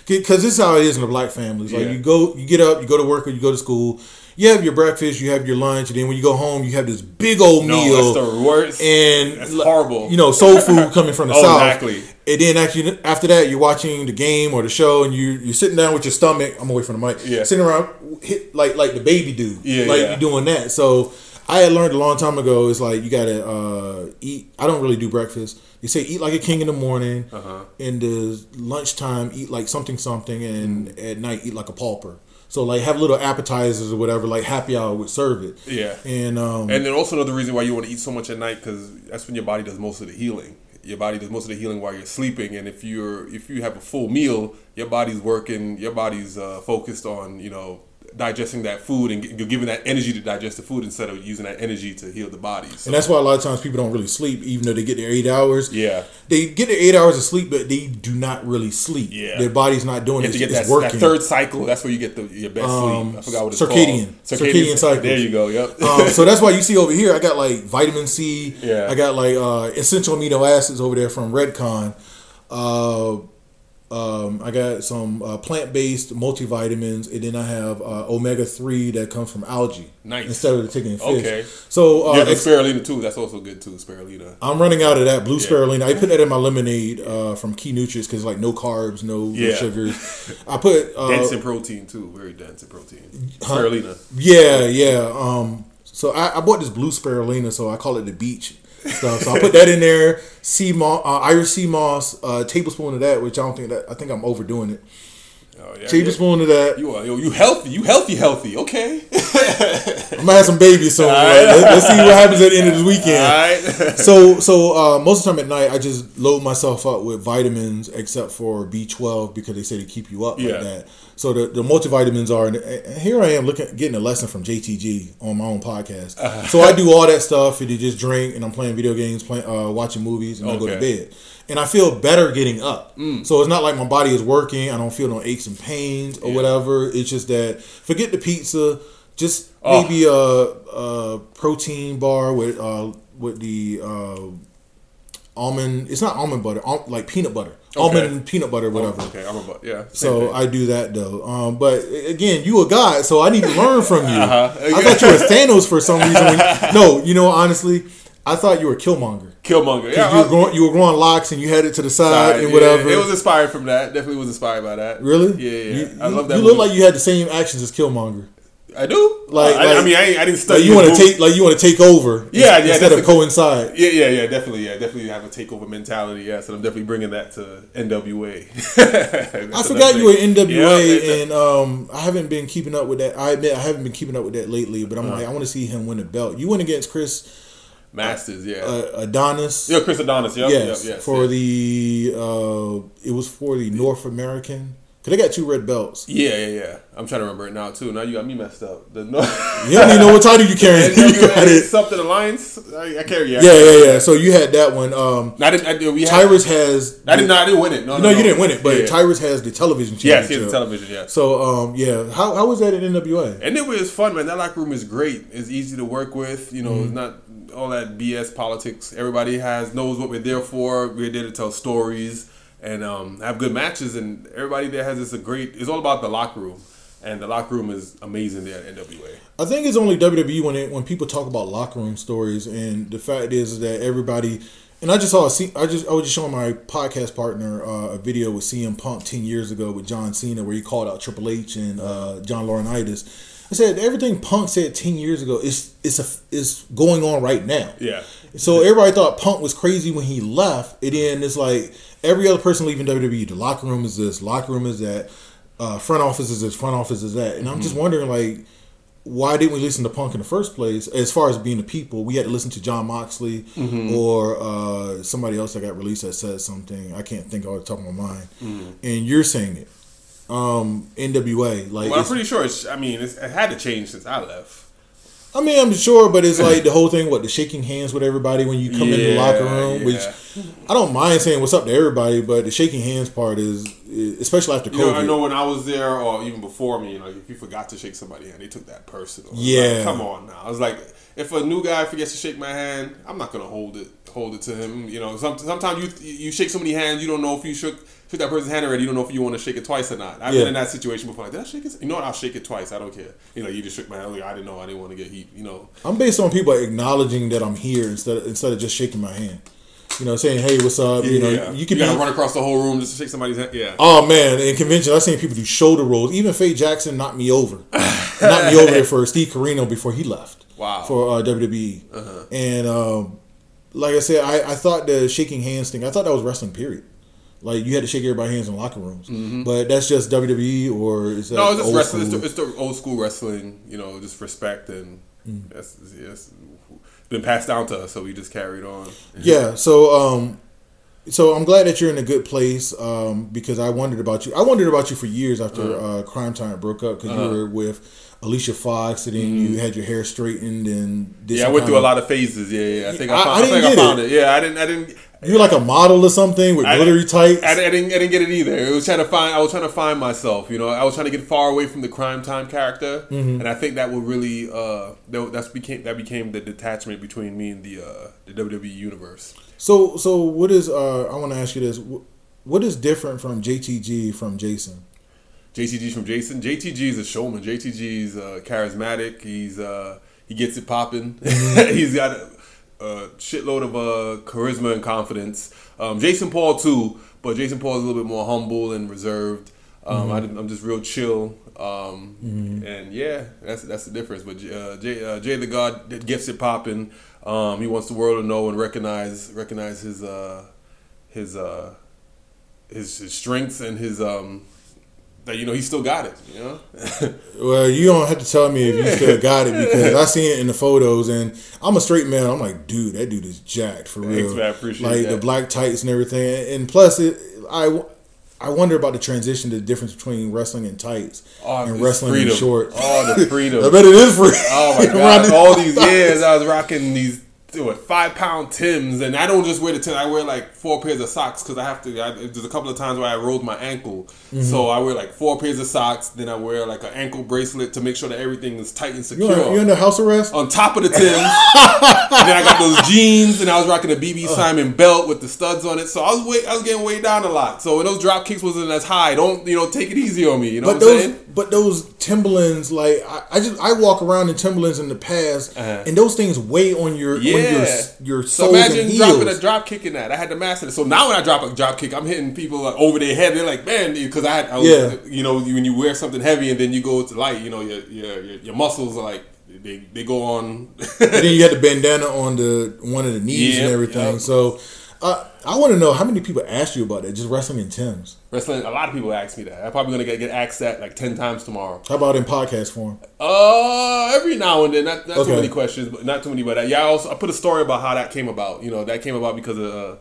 because this is how it is in the black families. Like, Yeah. you go, you get up, you go to work or you go to school. You have your breakfast, you have your lunch, and then when you go home, you have this big old No, meal. that's the worst. and That's horrible. You know, soul food coming from the Oh, south. exactly. And then actually after that, you're watching the game or the show, and you you're sitting down with your stomach. I'm away from the mic. Yeah. Sitting around, hit like like the baby dude. Yeah, Like yeah. you doing that. So I had learned a long time ago. It's like you gotta uh, eat. I don't really do breakfast. They say eat like a king in the morning. Uh-huh. In the lunchtime, eat like something something, and Mm. at night eat like a pauper. So like have little appetizers or whatever. Like happy hour would serve it. Yeah. And um, And then also another reason why you want to eat so much at night because that's when your body does most of the healing. Your body does most of the healing while you're sleeping, and if you're if you have a full meal, your body's working. Your body's uh, focused on you know digesting that food and you're giving that energy to digest the food instead of using that energy to heal the body. So, And that's why a lot of times people don't really sleep, even though they get their eight hours. yeah, They get their eight hours of sleep, but they do not really sleep. Yeah. Their body's not doing you it. It's, get that, working. that third cycle. That's where you get the your best Um, sleep. I forgot what it's circadian. called. Circadian Circadian cycle. There you go. Yep. um, so that's why you see over here, I got like vitamin C. Yeah. I got like uh, essential amino acids over there from Redcon. Uh, um, I got some uh, plant based multivitamins, and then I have uh, omega three that comes from algae. Nice. Instead of taking fish. Okay. So uh, yeah, the spirulina too. That's also good too. Spirulina. I'm running out of that blue Yeah. spirulina. I put that in my lemonade uh, from Key Nutrients because like no carbs, no, no Yeah. sugars. I put uh, dense in protein too. Very dense in protein. Spirulina. yeah, yeah. Um, so I, I bought this blue spirulina, so I call it the beach stuff. So I put that in there. Sea moss, uh, Irish sea moss, uh, tablespoon of that, which I don't think that I think I'm overdoing it. Oh, yeah, the yeah. to that. You are yo, you healthy, you healthy, healthy. Okay. I'm gonna have some babies soon. Right. let, us see what happens at the end of this weekend. All right. so so uh, most of the time at night I just load myself up with vitamins except for B12 because they say they keep you up Yeah. like that. So the, the multivitamins are and here I am looking getting a lesson from JTG on my own podcast. Uh-huh. So I do all that stuff and you just drink and I'm playing video games, playing uh, watching movies and I go to bed. And I feel better getting up. Mm. So it's not like my body is working. I don't feel no aches and pains or Yeah. whatever. It's just that forget the pizza. Just Oh. maybe a, a protein bar with uh, with the uh, almond. It's not almond butter, al- like peanut butter, Okay. almond peanut butter, whatever. Okay, I'm about yeah. So thing. I do that though. Um, but again, you a guy, so I need to learn from you. Uh-huh. I thought you were Thanos for some reason. No, you know honestly, I thought you were Killmonger. Killmonger. Yeah, you, were growing, you were growing locks and you had it to the side and yeah, whatever. it was inspired from that. Definitely was inspired by that. really? Yeah, yeah. You, I love that. You movie. look like you had the same actions as Killmonger. I do. Like- I, I mean, I, ain't, I didn't study. Like you want to take, like you want to take over. Yeah, yeah, Instead of coincide. Yeah, yeah, yeah, definitely, yeah, definitely have a takeover mentality. Yes, and I'm definitely bringing that to NWA. I forgot you were NWA, Yeah, and um, I haven't been keeping up with that. I admit I haven't been keeping up with that lately, but I'm Uh-huh. like, I want to see him win a belt. You went against Chris Masters. Yeah, uh, Adonis. yeah, Chris Adonis. yeah. yes, yep, yes, for yeah. the uh, it was for the North American. Cause they got two red belts. Yeah, yeah, yeah. I'm trying to remember it now too. Now you got me messed up. The no, You don't even know what title you carrying. you got it. something alliance. I, I carry. Yeah, yeah, yeah. So you had that one. Um, I didn't. I, we had, has. I did not. I didn't win it. No, no, No, no. you didn't win it, but yeah. Tyrus has the television Yes, championship. he has television. Yeah. So, um, yeah, how, how was that at NWA? And it was fun, man. That locker room is great. It's easy to work with. You know, Mm-hmm. it's not all that BS politics. Everybody has knows what we're there for. We're there to tell stories and um, have good matches. And everybody there has this a great. It's all about the locker room, and the locker room is amazing there at NWA. I think it's only WWE when it, when people talk about locker room stories, and the fact is that everybody. And I just saw a C- I just I was just showing my podcast partner uh, a video with CM Punk ten years ago with John Cena where he called out Triple H and uh, John Laurinaitis. I said everything Punk said ten years ago is is a, is going on right now. Yeah. So everybody thought Punk was crazy when he left, and then it's like every other person leaving WWE. The locker room is this, locker room is that, uh, front office is this, front office is that, and I'm just wondering like, why didn't we listen to Punk in the first place? As far as being the people, we had to listen to Jon Moxley or uh, somebody else that got released that said something. I can't think off the top of my mind. And you're saying it, um, NWA, like Well, I'm pretty sure. It's, I mean, it's, it had to change since I left. I mean, I'm sure, but it's like the whole thing, what the shaking hands with everybody when you come in the locker room, which. I don't mind saying what's up to everybody, but the shaking hands part is, especially after You know, I know when I was there, or even before me, you know if you forgot to shake somebody's hand, they took that personal. Yeah. like, come on now. I was like, if a new guy forgets to shake my hand, I'm not gonna hold it, hold it to him. You know, some, sometimes you you shake so many hands, you don't know if you shook shook that person's hand already. You don't know if you want to shake it twice or not. I've Yeah. been in that situation before. Like, did I shake it? You know what? I'll shake it twice. I don't care. You know, you just shook my hand. Like, I didn't know. I didn't want to get heat. You know. I'm based on people acknowledging that I'm here instead of, instead of just shaking my hand. You know, saying, "Hey, what's up?" You know, Yeah. you can gotta be. run across the whole room just to shake somebody's hand. Yeah. Oh man, in convention, I've seen people do shoulder rolls. Even Faye Jackson knocked me over, knocked me over there for Steve Carino before he left. Wow. For uh, WWE, and um, like I said, I, I thought the shaking hands thing. I thought that was wrestling. Period. Like you had to shake everybody's hands in locker rooms, but that's just WWE or is that No, it's just wrestling. It's the, it's the old school wrestling. You know, just respect and Mm. that's, that's been passed down to us, so we just carried on. Yeah. So, um, so I'm glad that you're in a good place um, because I wondered about you. I wondered about you for years after uh, Cryme Tyme broke up because you were with Alicia Fox and then you had your hair straightened and Mm-hmm. Yeah, I went through a lot of phases. Yeah, yeah. I think I, I- found, I I, think I found it. it. Yeah, I didn't. I didn't. You're like a model or something with glittery tights. I, I didn't. I didn't get it either. It was trying to find. I was trying to find myself. You know, I was trying to get far away from the Cryme Tyme character, Mm-hmm. and I think that would really. Uh, that, that's became that became the detachment between me and the uh, the WWE universe. so, so what is? Uh, I want to ask you this: What is different from JTG from Jayson? JTG's from Jayson. JTG is a showman. JTG's uh, charismatic. He's uh, he gets it popping. Mm-hmm. He's got a, shitload of uh, charisma and confidence. Um, Jayson Paul too, but Jayson Paul is a little bit more humble and reserved. Um, I, am just real chill. Um, And yeah, that's that's the difference. But uh, Jay, uh, Jay the God gets it popping. Um, he wants the world to know and recognize recognize his uh, his uh, his, his strengths and his um, that you know he still got it. You know, Well, you don't have to tell me if you still got it because I seen it in the photos, and I'm a straight man. I'm like, dude, that dude is jacked for real. man. I appreciate like that. the black tights and everything, and plus, it, I I wonder about the transition, the difference between wrestling in tights oh, and wrestling freedom. in shorts. Oh, the freedom. I bet it is free. Oh my god! All these years I was rocking these what five pound Tims, and I don't just wear the Tim. I wear like four pairs of socks because I have to. I, there's a couple of times where I rolled my ankle, Mm-hmm. so I wear like four pairs of socks. Then I wear like an ankle bracelet to make sure that everything is tight and secure. under, you under house arrest? on top of the Tims. then I got those jeans, and I was rocking a BB Simon belt with the studs on it. So I was way, I was getting weighed down a lot. So when those drop kicks wasn't as high, don't you know, take it easy on me. You know But what I'm those, saying? but those Timberlands, like I, I just I walk around in Timberlands in the past, Uh-huh. and those things weigh on your on your Yeah. your So imagine dropping a drop kick in that. I had to master So now when I drop a drop kick, I'm hitting people like over their head. They're like, man, because I I was, Yeah. you know, when you wear something heavy and then you go to light, you know, your your your, your muscles are like they, they go on. and then you had the bandana on the one of the knees and everything. yep. So uh, I want to know how many people asked you about that. Just wrestling in Tim's. Wrestling. A lot of people ask me that. I'm probably gonna get, get asked that like ten times tomorrow. How about in podcast form? Uh, every now and then, not, not Okay. too many questions, but not too many. But uh, yeah, I also I put a story about how that came about. You know, that came about because of, uh,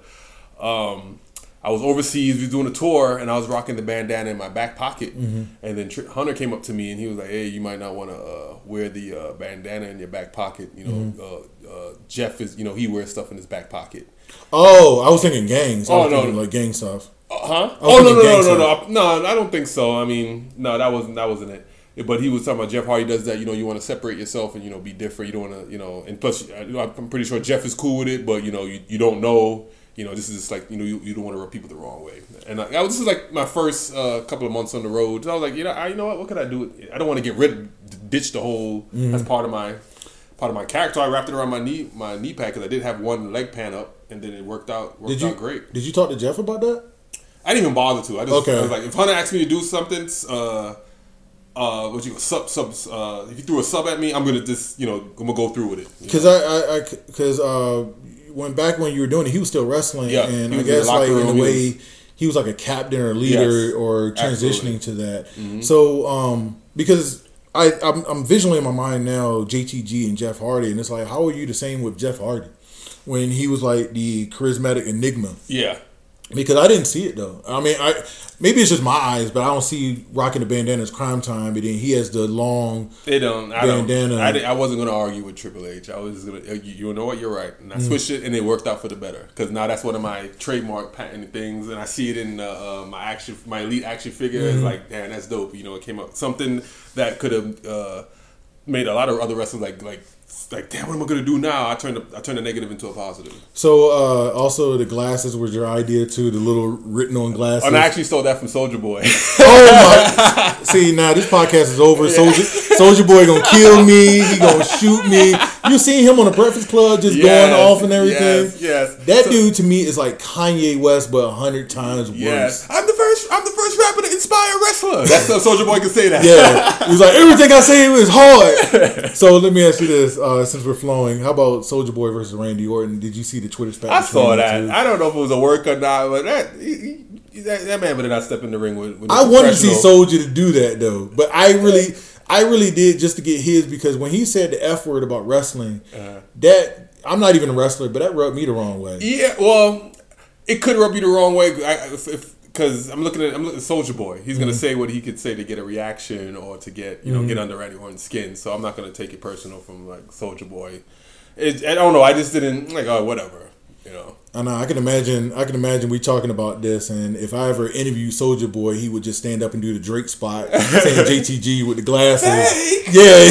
um, I was overseas, we was doing a tour, and I was rocking the bandana in my back pocket, Mm-hmm. and then Tr- Hunter came up to me and he was like, "Hey, you might not want to uh, wear the uh, bandana in your back pocket. You know, Mm-hmm. uh, uh, Jeff is, you know, he wears stuff in his back pocket." Oh, I was thinking gangs. Oh, no. like gang stuff. Uh, huh? Oh no no thinking no no no no! I don't think so. I mean, no, that wasn't that wasn't it. But he was talking about Jeff Hardy does that. You know, you want to separate yourself and you know be different. You don't want to you know. And plus, I'm pretty sure Jeff is cool with it. But you know, you, you don't know. You know, this is just like you know you, you don't want to rub people the wrong way. And I, I was, this is like my first uh, couple of months on the road. So I was like, you know, I, you know what? What could I do? I don't want to get rid, ditch the whole Mm-hmm. as part of my part of my character. I wrapped it around my knee my knee pad because I did have one leg pan up, and then it worked out worked Did you out great. Did you talk to Jeff about that? I didn't even bother to. I just Okay. I was like, if Hunter asked me to do something, uh, uh, what you go sub sub, uh, if you threw a sub at me, I'm gonna just you know I'm gonna go through with it. Because? I, I, because uh, when back when you were doing it, he was still wrestling, Yeah, and he I in guess like in room, a he way, was- he was like a captain or leader Yes, or absolutely. Mm-hmm. transitioning to that. So, um, because I, I'm, I'm visually in my mind now, JTG and Jeff Hardy, and it's like, how are you the same with Jeff Hardy when he was like the charismatic enigma? yeah, Because I didn't see it though. I mean, I maybe it's just my eyes, but I don't see rocking the bandana as Cryme Tyme. But then he has the long. they don't. I don't. Bandana. I, I wasn't gonna argue with Triple H. I was just gonna. You, you know what? You're right. And I Mm. switched it, and it worked out for the better. Because now that's one of my trademark patent things, and I see it in uh, uh, my action, my elite action figure. Mm-hmm. It's like, damn, that's dope. You know, it came up something that could have uh, made a lot of other wrestlers like like like, damn, what am I gonna do now? I turned the, I turned the negative into a positive. So uh, also the glasses was your idea too. The little written on glasses. Oh, and I actually stole that from Soulja Boy. oh my! See now this podcast is over. Soulja Soulja Boy gonna kill me. He gonna shoot me. You seen him on the Breakfast Club just Yes, going off and everything. yes, yes. That So- dude to me is like Kanye West, but a hundred times worse. yes, I'm the first. I'm the first rapper to inspire a wrestler. That's how Soulja Boy can say that. Yeah, he's like everything I say was hard. so let me ask you this: uh, since we're flowing, how about Soulja Boy versus Randy Orton? Did you see the Twitter spat? I saw that. two? I don't know if it was a work or not, but that he, he, that, that man better not step in the ring with. with a I wanted to see. Soulja to do that though, but I really, I really did just to get his because when he said the f word about wrestling, Uh-huh. that I'm not even a wrestler, but that rubbed me the wrong way. Yeah, well, it could rub you the wrong way. I, if because I'm looking at I'm looking at Soulja Boy. He's Mm-hmm. gonna say what he could say to get a reaction or to get you know get under Randy Orton's skin. So I'm not gonna take it personal from like Soulja Boy. It, I don't know. I just didn't like oh whatever. You know. I know. I can imagine. I can imagine we talking about this, and if I ever interview Soulja Boy, he would just stand up and do the Drake spot, saying JTG with the glasses. Hey! Yeah,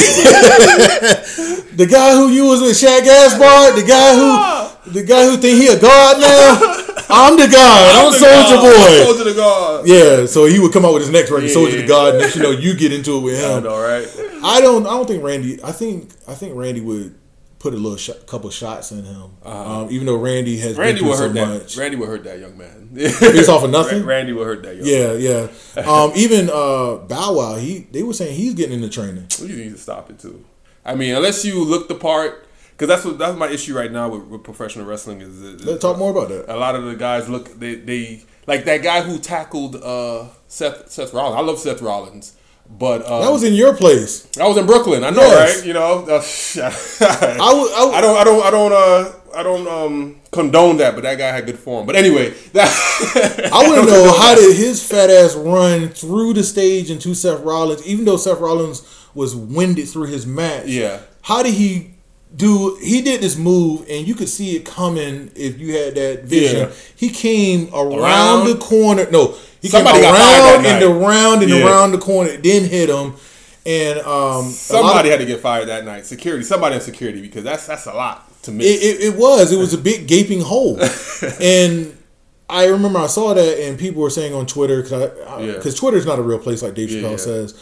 the guy who you was with Shad Gaspard, the guy who, the guy who think he a god now. I'm the god. I'm, the Soulja God. Boy. Soulja the God. Yeah, so he would come out with his next record, Yeah. Soulja the God, and next you know you get into it with I him. know, right? I don't. I don't think Randy. I think. I think Randy would put a little shot, couple shots in him. Um, even though Randy has Uh-huh. Randy been will through hurt so that. Randy will hurt that young man. Based off of nothing? Randy will hurt that young. Yeah, yeah. Um, even uh, Bow Wow, he they were saying he's getting into training. You need to stop it too. I mean, unless you look the part, because that's what that's my issue right now with, with professional wrestling is. is Let's talk more about that. a lot of the guys look they they Like that guy who tackled uh, Seth Seth Rollins. I love Seth Rollins. But uh, That was in your place. I was in Brooklyn. I know, Yes. right? You know, uh, I, I would- I would- I don't, I don't, I don't, uh, I don't um, condone that. But that guy had good form. But anyway, that I want to know how did his fat ass run through the stage into Seth Rollins, even though Seth Rollins was winded through his match. Yeah. How did he do? He did this move, and you could see it coming if you had that vision. Yeah. He came around, Around. the corner. No, he Somebody came around and around and Yeah. around the corner, then hit him. And um, lot of- somebody had to get fired that night. Security, somebody in security, because that's that's a lot to me. It, it, it was. It was a big gaping hole, and I remember I saw that, and people were saying on Twitter because Yeah. because Twitter's not a real place like Dave Yeah, Chappelle yeah. says.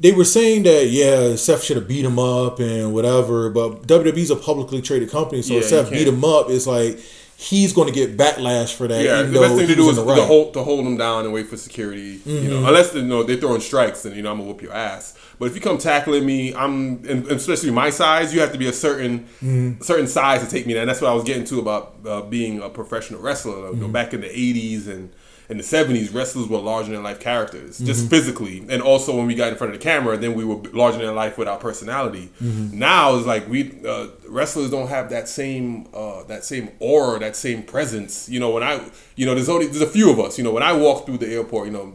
They were saying that yeah, Seth should have beat him up and whatever, but WWE's a publicly traded company, so Yeah, if Seth beat him up, it's like he's going to get backlash for that. yeah, the best thing to do is the to hold to hold them down and wait for security. You Mm-hmm. know, unless you know they're throwing strikes, then you know I'm gonna whoop your ass. But if you come tackling me, I'm and especially my size. You have to be a certain Mm-hmm. certain size to take me down. That's what I was getting to about uh, being a professional wrestler. You Mm-hmm. know, back in the '80s and in the '70s, wrestlers were larger than life characters, just Mm-hmm. physically, and also when we got in front of the camera, then we were larger than life with our personality. Mm-hmm. Now it's like we uh, wrestlers don't have that same uh, that same aura, that same presence. You know, when I you know there's only there's a few of us. You know, when I walk through the airport, you know.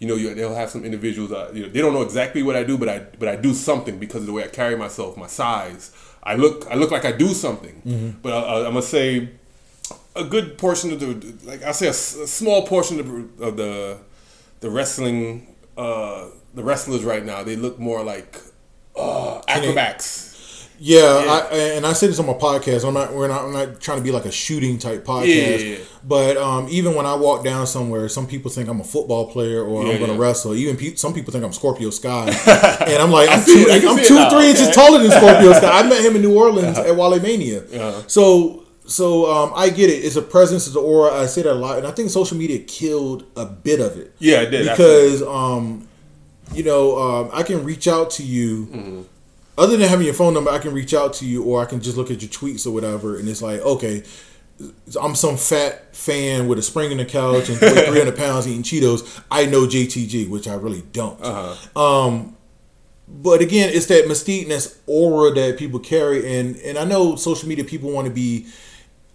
You know, you, they'll have some individuals. Uh, you know, they don't know exactly what I do, but I but I do something because of the way I carry myself, my size. I look I look like I do something. But uh, I'm gonna say a good portion of the like I say a small portion of the of the, the wrestling uh, the wrestlers right now they look more like uh, acrobats. Yeah, Yeah. I, and I said this on my podcast. I'm not. We're not. I'm not trying to be like a shooting type podcast. Yeah, yeah. But um, even when I walk down somewhere, some people think I'm a football player or I'm going to wrestle. Even pe- some people think I'm Scorpio Sky, and I'm like, I'm two. it. I can I'm two, three inches taller than Scorpio Sky. I met him in New Orleans at Wale Mania. Uh-huh. So. So um, I get it. It's a presence, it's an aura. I say that a lot, and I think social media killed a bit of it Yeah, it did because um, you know um, I can reach out to you. Mm-hmm. Other than having your phone number, I can reach out to you, or I can just look at your tweets or whatever, and it's like, okay, I'm some fat fan with a spring in the couch and 300 pounds eating Cheetos. I know JTG, which I really don't. Uh-huh. Um, but again, it's that mystique and that aura that people carry, and and I know social media people want to be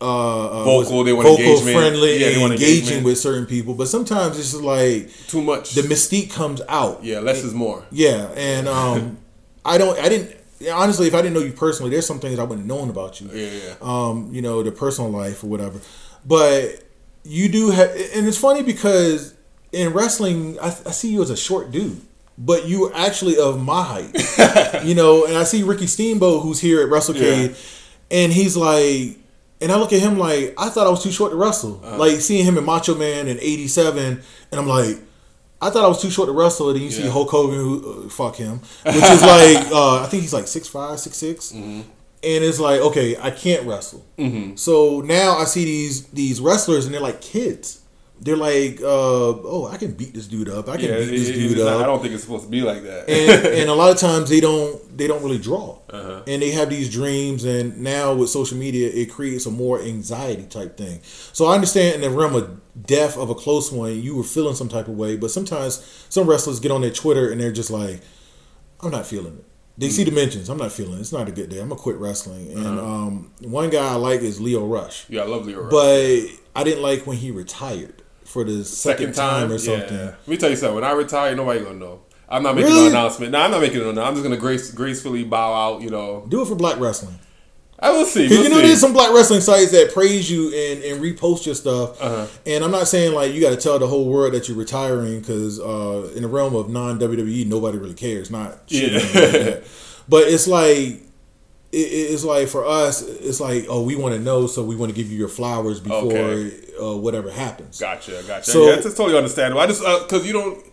uh, uh, Vocal, they want vocal, friendly, Yeah, they and engaging with certain people. But sometimes it's just like Too much. the mystique comes out. yeah, less is more. Yeah, and um, I don't. I didn't. Honestly, if I didn't know you personally, there's some things I wouldn't have known about you. Yeah, yeah. Um, you know, the personal life or whatever. But you do have, and it's funny because in wrestling, I, I see you as a short dude, but you are actually of my height. you know, and I see Ricky Steamboat who's here at WrestleCade, and he's like. And I look at him like I thought I was too short to wrestle. Uh-huh. Like seeing him in Macho Man in '87, and I'm like, I thought I was too short to wrestle. And then you see Hulk Hogan, who uh, fuck him, which is like uh, I think he's like six five, six Mm-hmm. and it's like okay, I can't wrestle. So now I see these these wrestlers, and they're like kids. They're like, uh, oh, I can beat this dude up. I can Yeah, beat this it- dude not- up I don't think it's supposed to be like that. and, and a lot of times they don't they don't really draw Uh-huh. and they have these dreams and now with social media it creates a more anxiety type thing so i understand in the realm of death of a close one you were feeling some type of way but sometimes some wrestlers get on their twitter and they're just like i'm not feeling it they see the mentions i'm not feeling it it's not a good day i'm gonna quit wrestling and Uh-huh. um, one guy i like is lio rush yeah, I love Lio. Rush. but i didn't like when he retired for the second, time, or something Yeah. Let me tell you something. When I retire, nobody gonna know. I'm not making Really? no announcement. No, I'm not making no announcement. I'm just gonna grace, gracefully bow out. You know, do it for black wrestling I will see. Because We'll you know, see. there's some black wrestling sites that praise you and, and repost your stuff. Uh-huh. And I'm not saying like you got to tell the whole world that you're retiring because uh, in the realm of non WWE, nobody really cares. Not shit Yeah. like. But it's like it, it's like for us, it's like oh, we want to know, so we want to give you your flowers before Okay. Uh, whatever happens. Gotcha, gotcha. So- yeah, that's totally understandable. I just because you don't.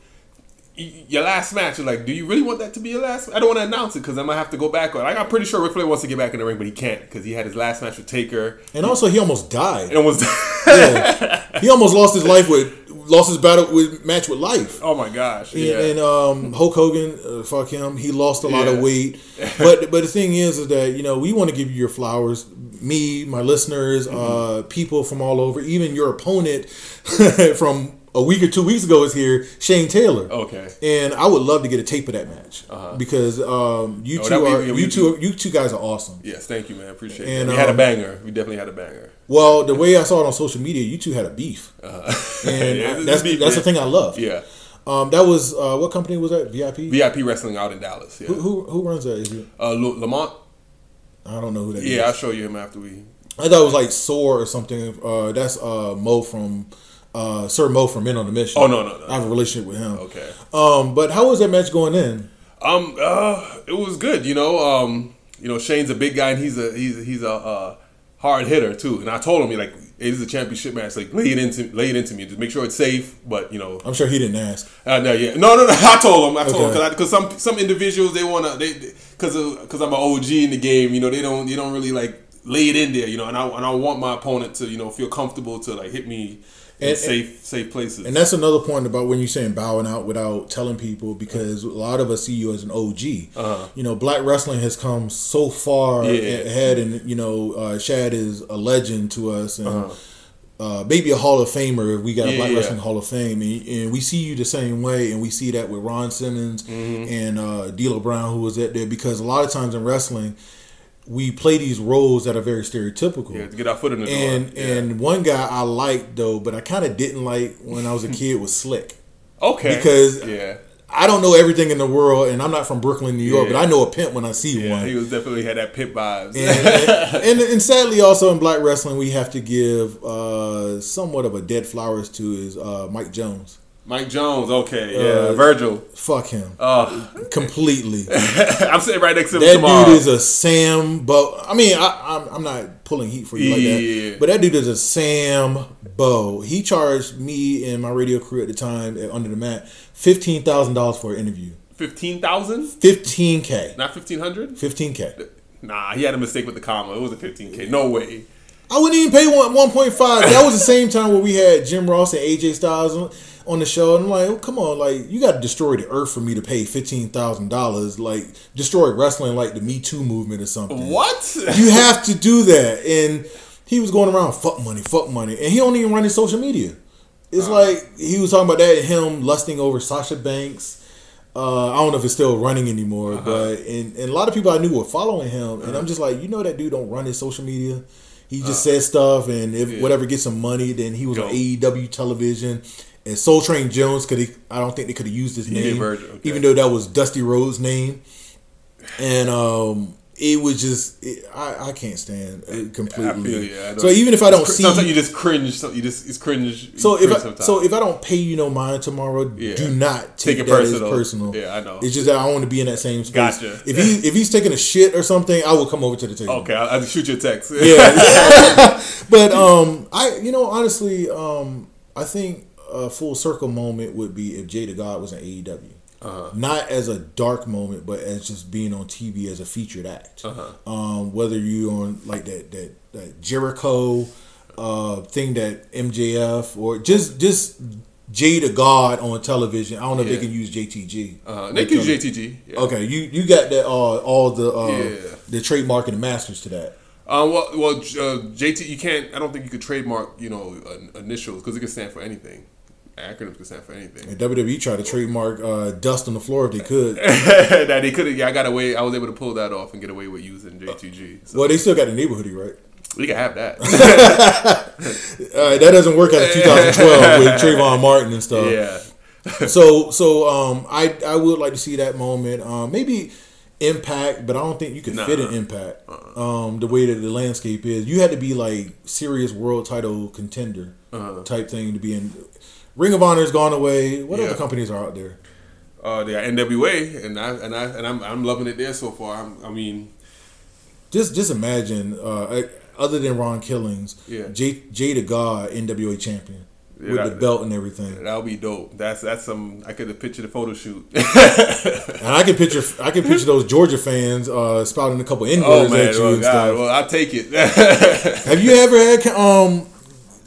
Your last match, you're like, do you really want that to be your last? I don't want to announce it because I might have to go back on. Like, I'm pretty sure Ric Flair wants to get back in the ring, but he can't because he had his last match with Taker And also, he almost died. and was. Yeah. he almost lost his life with lost his battle with match with life. oh my gosh! And, Yeah. and um, Hulk Hogan, uh, fuck him. He lost a lot of weight. But but the thing is, is that you know we want to give you your flowers me, my listeners, uh, people from all over, even your opponent from a week or two weeks ago is here, Shane Taylor. Okay. And I would love to get a tape of that match Uh-huh. because um, you Oh, two are we you two you two guys are awesome. Yes, thank you, man. Appreciate it. And, We had a um, banger. We definitely had a banger. Well, the way I saw it on social media, you two had a beef, Uh-huh. and Yeah, I- that's beef, that's the thing I love. Yeah. Um, that was uh, what company was that? VIP. VIP wrestling out in Dallas. Yeah. Who, who who runs that? Is it? Uh, Lamont. I don't know who that is. Yeah, I'll show you him after we. I thought it was like Soar or something. Uh, that's uh, Mo from uh, Sir Mo from Men on the Mission. Oh, no, no, no. I have a relationship with him. Okay. Um, but how was that match going in? Um. Uh. It was good. You know. Um. You know, Shane's a big guy, and he's a he's he's a uh, hard hitter too. And I told him, like, it is a championship match. Like, lay it into lay it into me. Just make sure it's safe. But you know, I'm sure he didn't ask. Uh, no, yeah, no, no, no. I told him. I told Okay. him because some some individuals they wanna they because because I'm an OG in the game. You know, they don't they don't really like lay it in there. You know, and I and I want my opponent to you know feel comfortable to like hit me And- safe safe places. And that's another point about when you're saying bowing out without telling people, because a lot of us see you as an OG. Uh-huh. You know, black wrestling has come so far Yeah. ahead, and you know, uh, Shad is a legend to us, and Uh-huh. uh, maybe a Hall of Famer. if We got a Black yeah. Wrestling Hall of Fame, and, and we see you the same way, and we see that with Ron Simmons Mm-hmm. and uh, D'Lo Brown, who was at there, because a lot of times in wrestling. We play these roles that are very stereotypical. yeah, to get our foot in the door. And Yeah. and one guy I liked though, but I kind of didn't like when I was a kid was Slick. okay, because- yeah, I don't know everything in the world, and I'm not from Brooklyn, New York, Yeah. but I know a pimp when I see yeah, one. he was definitely had that pit vibes. and, and, and sadly, also in black wrestling, we have to give uh, somewhat of a dead flowers to is uh, Mike Jones. Mike Jones, okay, yeah, Uh, Virgil. Fuck him Uh, completely. I'm sitting right next to him That tomorrow. dude is a Sam Bo. I mean, I, I'm, I'm not pulling heat for you like that, but that dude is a Sam Bo. He charged me and my radio crew at the time at Under the Mat fifteen thousand dollars for an interview. fifteen thousand, Fifteen k. not fifteen hundred. Fifteen k. Nah, he had a mistake with the comma. It was a fifteen k. No way. I wouldn't even pay one one point five. That was the same time where we had Jim Ross and AJ Styles on, the show, and I'm like, oh, come on, like you got to destroy the earth for me to pay fifteen thousand dollars. Like destroy wrestling like the Me Too movement or something. What? You have to do that, and he was going around fuck money, fuck money, and he don't even run his social media. It's like he was talking about that him lusting over Sasha Banks. Uh, I don't know if it's still running anymore, uh-huh. but and, and a lot of people I knew were following him, and I'm uh-huh. just like, you know, that dude don't run his social media. He just uh-huh. says stuff, and if Yeah. whatever gets some money, then he was on AEW television. And Soul Train Jones could I don't think they could have used his name, okay. even though that was Dusty Rhodes' name. And um, it was just it, I I can't stand it completely. Feel. I so even if I don't see sometimes you just cringe. So you just it's cringe. so you if I, sometimes. so if I don't pay you no mind tomorrow, Yeah. do not take, Take it personal. as personal. Yeah, I know. It's just that I want to be in that same space. Gotcha. If he if he's taking a shit or something, I will come over to the table. okay, I'll, I'll shoot you a text. Yeah. but um, I you know honestly um, I think a full circle moment would be if Jay the God was in AEW. Uh-huh. Not as a dark moment, but as just being on TV as a featured act. Uh-huh. Um, whether you on like that that, that Jericho uh, thing that MJF or just just Jay the God on television. I don't know if they can use JTG. Uh, they can use JTG. Yeah. Okay, you you got that uh, all the uh, Yeah. the trademark and the masters to that. Uh, well, well, uh, JT, you can't. I don't think you could trademark, you know, initials because it can stand for anything. Acronyms can stand for anything. And WWE tried to trademark uh, dust on the floor if they could. that they could have. Yeah, I got away. I was able to pull that off and get away with using JTG. So Well, they still got the Neighborhoodie, right? we can have that. Uh, that doesn't work out of 2012 with Trayvon Martin and stuff. yeah. So, so um, I I would like to see that moment. Um, maybe Impact, but I don't think you could Nah. fit in Impact. Um, the way that the landscape is, you had to be like serious world title contender Uh-huh. type thing to be in. Ring of Honor has gone away. What Yeah. other companies are out there? Uh, they are NWA, and I and I and I'm I'm loving it there so far. I'm, I mean, Just just imagine, uh, other than Ron Killings, Yeah. J Jay the God NWA champion Yeah, with that- the belt and everything. that'll be dope. That's that's some. I could have pictured the photo shoot. And I can picture I can picture those Georgia fans uh, spouting a couple N oh words man, at you well, and God, stuff. well I'll take it. Have you ever had um?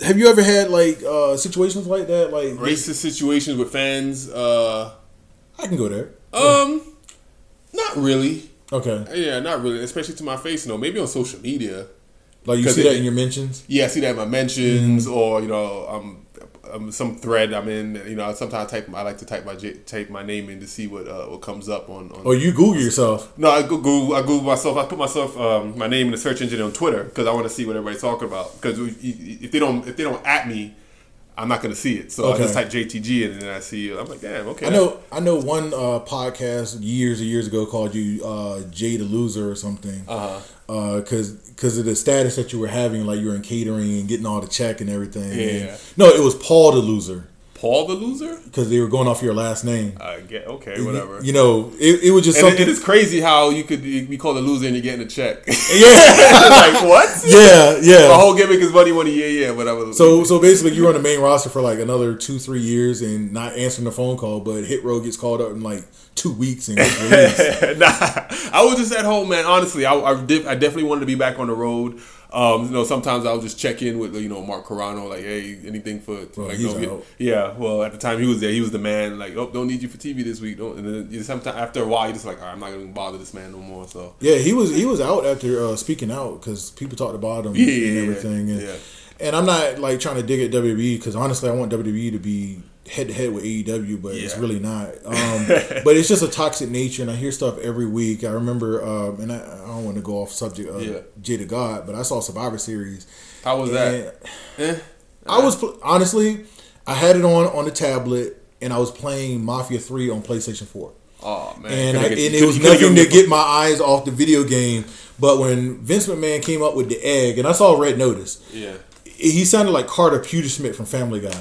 Have you ever had like uh situations like that? Like Racist situations with fans. Uh, I can go there. um, not really. Okay. Yeah, not really. Especially to my face. No, maybe on social media. Like you see it- that in your mentions. Yeah, I see that in my mentions, Mm-hmm. or you know, um, um, some thread I'm in. You know, sometimes I type. I like to type my type my name in to see what uh, what comes up on. on Or you Google yourself. no, I go- Google. I Google myself. I put myself um, my name in the search engine on Twitter because I want to see what everybody's talking about. Because if they don't if they don't at me, I'm not going to see it. So Okay. I just type JTG in and then I see. You. I'm like, damn, okay. I know. I know one uh, podcast years and years ago called you uh, Jay the Loser or something. Uh-huh. Uh, because because of the status that you were having, like you were in catering and getting all the check and everything. Yeah. And- no, it was Paul the Loser Paul the loser. because they were going off your last name. I get okay, whatever. You know, it, it was just and something. it is crazy how you could be called a loser and you're getting a check. yeah, like what? yeah, yeah. My whole gimmick is money, money, yeah, yeah, whatever. So so basically, you were on the main roster for like another two three years and not answering the phone call, but Hit Row gets called up and like two weeks and gets released. nah, I was just at home, man. Honestly, I I, def- I definitely wanted to be back on the road. Um, you know, sometimes I'll just check in with you know Mark Carrano, like, hey, anything for Well, like, he- yeah. Well, at the time he was there, he was the man. Like, oh, don't need you for TV this week. Don't. And then you sometimes after a while, you're just like, All right, I'm not gonna bother this man no more. So yeah, he was he was out after uh, speaking out because people talked about him Yeah, and everything. And, yeah. and I'm not like trying to dig at WWE because honestly, I want WWE to be head to head with AEW, but it's really not. Um, but it's just a toxic nature, and I hear stuff every week. I remember, um, and I, I don't want to go off subject of Yeah. Jay the God, but I saw Survivor Series. how was that? Eh? I was pl- honestly, I had it on on the tablet, and I was playing Mafia Three on PlayStation Four. Oh man, and, I, Could've and it was nothing to get my eyes off the video game. But when Vince McMahon came up with the egg, and I saw Red Notice, Yeah. he sounded like Carter Pewterschmidt from Family Guy,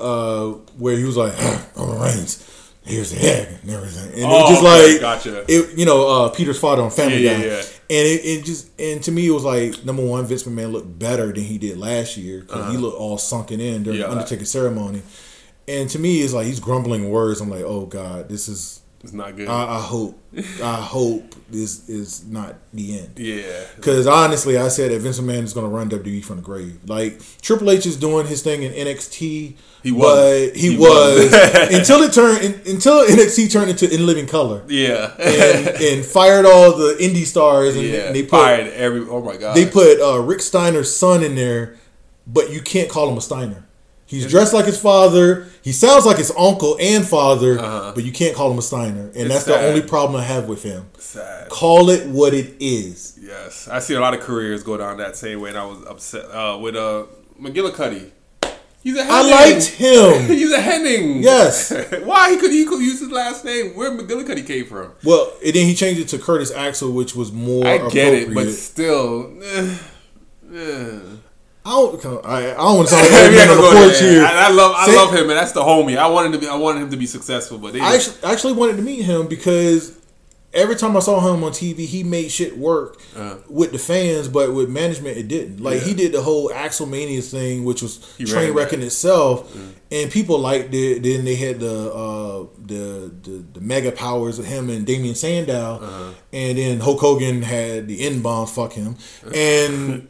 uh, where he was like, "Roman Reigns, here's the egg and everything," and it was Oh, just okay, like, gotcha. it, you know, uh, Peter's father on Family Yeah, Guy, yeah, yeah. and it, it just, and to me, it was like number one, Vince McMahon looked better than he did last year because he looked all sunken in during Uh-huh. The Undertaker ceremony, and to me, it's like he's grumbling words. I'm like, oh god, this is. It's not good. I, I hope, I hope this is not the end. yeah. Because honestly, I said that Vince McMahon is going to run WWE from the grave. Like Triple H is doing his thing in NXT. He was. but he, He was, was. until it turned in, until NXT turned into In Living Color Yeah. and, and fired all the indie stars and, yeah. and they put fired every. Oh my god. they put uh, Rick Steiner's son in there, but you can't call him a Steiner. He's dressed like his father. He sounds like his uncle and father, Uh-huh. but you can't call him a Steiner, and It's that's sad. the only problem I have with him. sad. Call it what it is. Yes, I see a lot of careers go down that same way, and I was upset uh, with uh, McGillicutty. He's a Hennig. I liked him. He's a Hennig. Yes. Why he could he could use his last name? Where McGillicutty came from? Well, and then he changed it to Curtis Axel, which was more I get it, but still. I don't. I, I don't want to talk about We old man had to on the porch here. I, I love I love him, and that's the homie. I wanted to be I wanted him to be successful, but I actually, I actually wanted to meet him because every time I saw him on TV, he made shit work Uh. with the fans, but with management, it didn't. Like Yeah. he did the whole Axel Mania thing, which was He train wrecking itself, and people liked it. Then they had the uh, the, the the mega powers of him and Damien Sandow, Uh-huh. and then Hulk Hogan had the N bomb. Fuck him, and.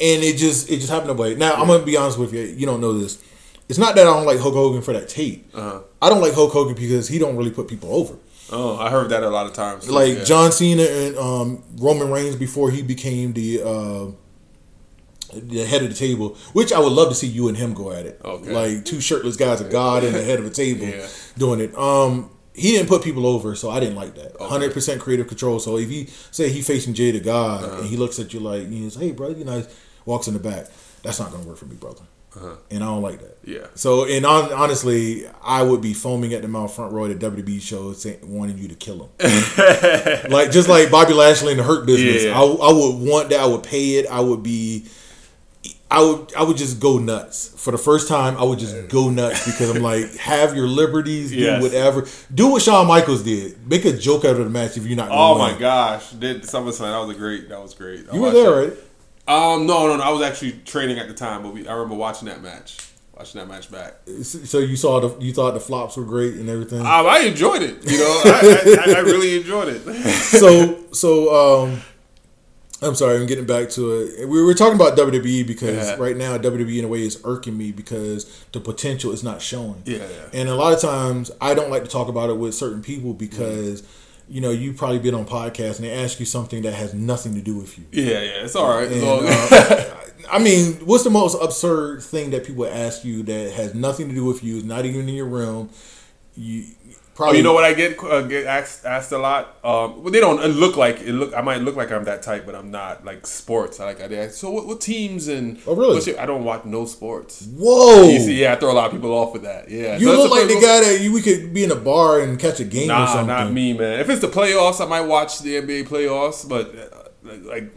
and it just it just happened that way. Now I'm gonna be honest with you. You don't know this. It's not that I don't like Hulk Hogan for that tape. Uh-huh. I don't like Hulk Hogan because he don't really put people over. oh, I heard that a lot of times. Like Yeah. John Cena and um, Roman Reigns before he became the uh, the head of the table, which I would love to see you and him go at it. Okay. Like two shirtless guys, a god and the head of a table Yeah. doing it. Um, he didn't put people over, so I didn't like that. Hundred percent creative control. So if he say he facing Jay the God Uh-huh. and he looks at you like he says, "Hey, bro, you know," walks in the back, that's not gonna work for me, brother. And I don't like that. Uh-huh. Yeah. So, and on, honestly, I would be foaming at the mouth front row at a WWE show, saying, wanting you to kill him. like just like Bobby Lashley in the Hurt Business, Yeah. I, I would want that. I would pay it. I would be. I would I would just go nuts for the first time. I would just go nuts because I'm like, have your liberties, do Yes. whatever, do what Shawn Michaels did, make a joke out of the match if you're not. Oh win. my gosh! Did SummerSlam? That was a great. That was great. I you were there, right? Um, no, no, no. I was actually training at the time, but we, I remember watching that match. Watching that match back. So you saw the you thought the flops were great and everything. Um, I enjoyed it. You know, I, I, I really enjoyed it. so so um I'm sorry, I'm getting back to it. We were talking about WWE because Yeah. right now WWE in a way is irking me because the potential is not showing. Yeah, yeah. And a lot of times I don't like to talk about it with certain people because you know, you probably been on podcasts and they ask you something that has nothing to do with you. Yeah, yeah, it's all right. It's And, all- uh, I mean, what's the most absurd thing that people ask you that has nothing to do with you? Is not even in your realm. You Oh, you know what I get uh, get asked asked a lot. Um, well, they don't look like it look. I might look like I'm that type, but I'm not. Like sports, I like. I so what, what teams and Oh, really? what's your-" I don't watch no sports. Whoa! You see, yeah, I throw a lot of people off with that. Yeah, You So look like the guy that you, we could be in a bar and catch a game or Nah, not me, man. If it's the playoffs, I might watch the NBA playoffs, but uh, like, like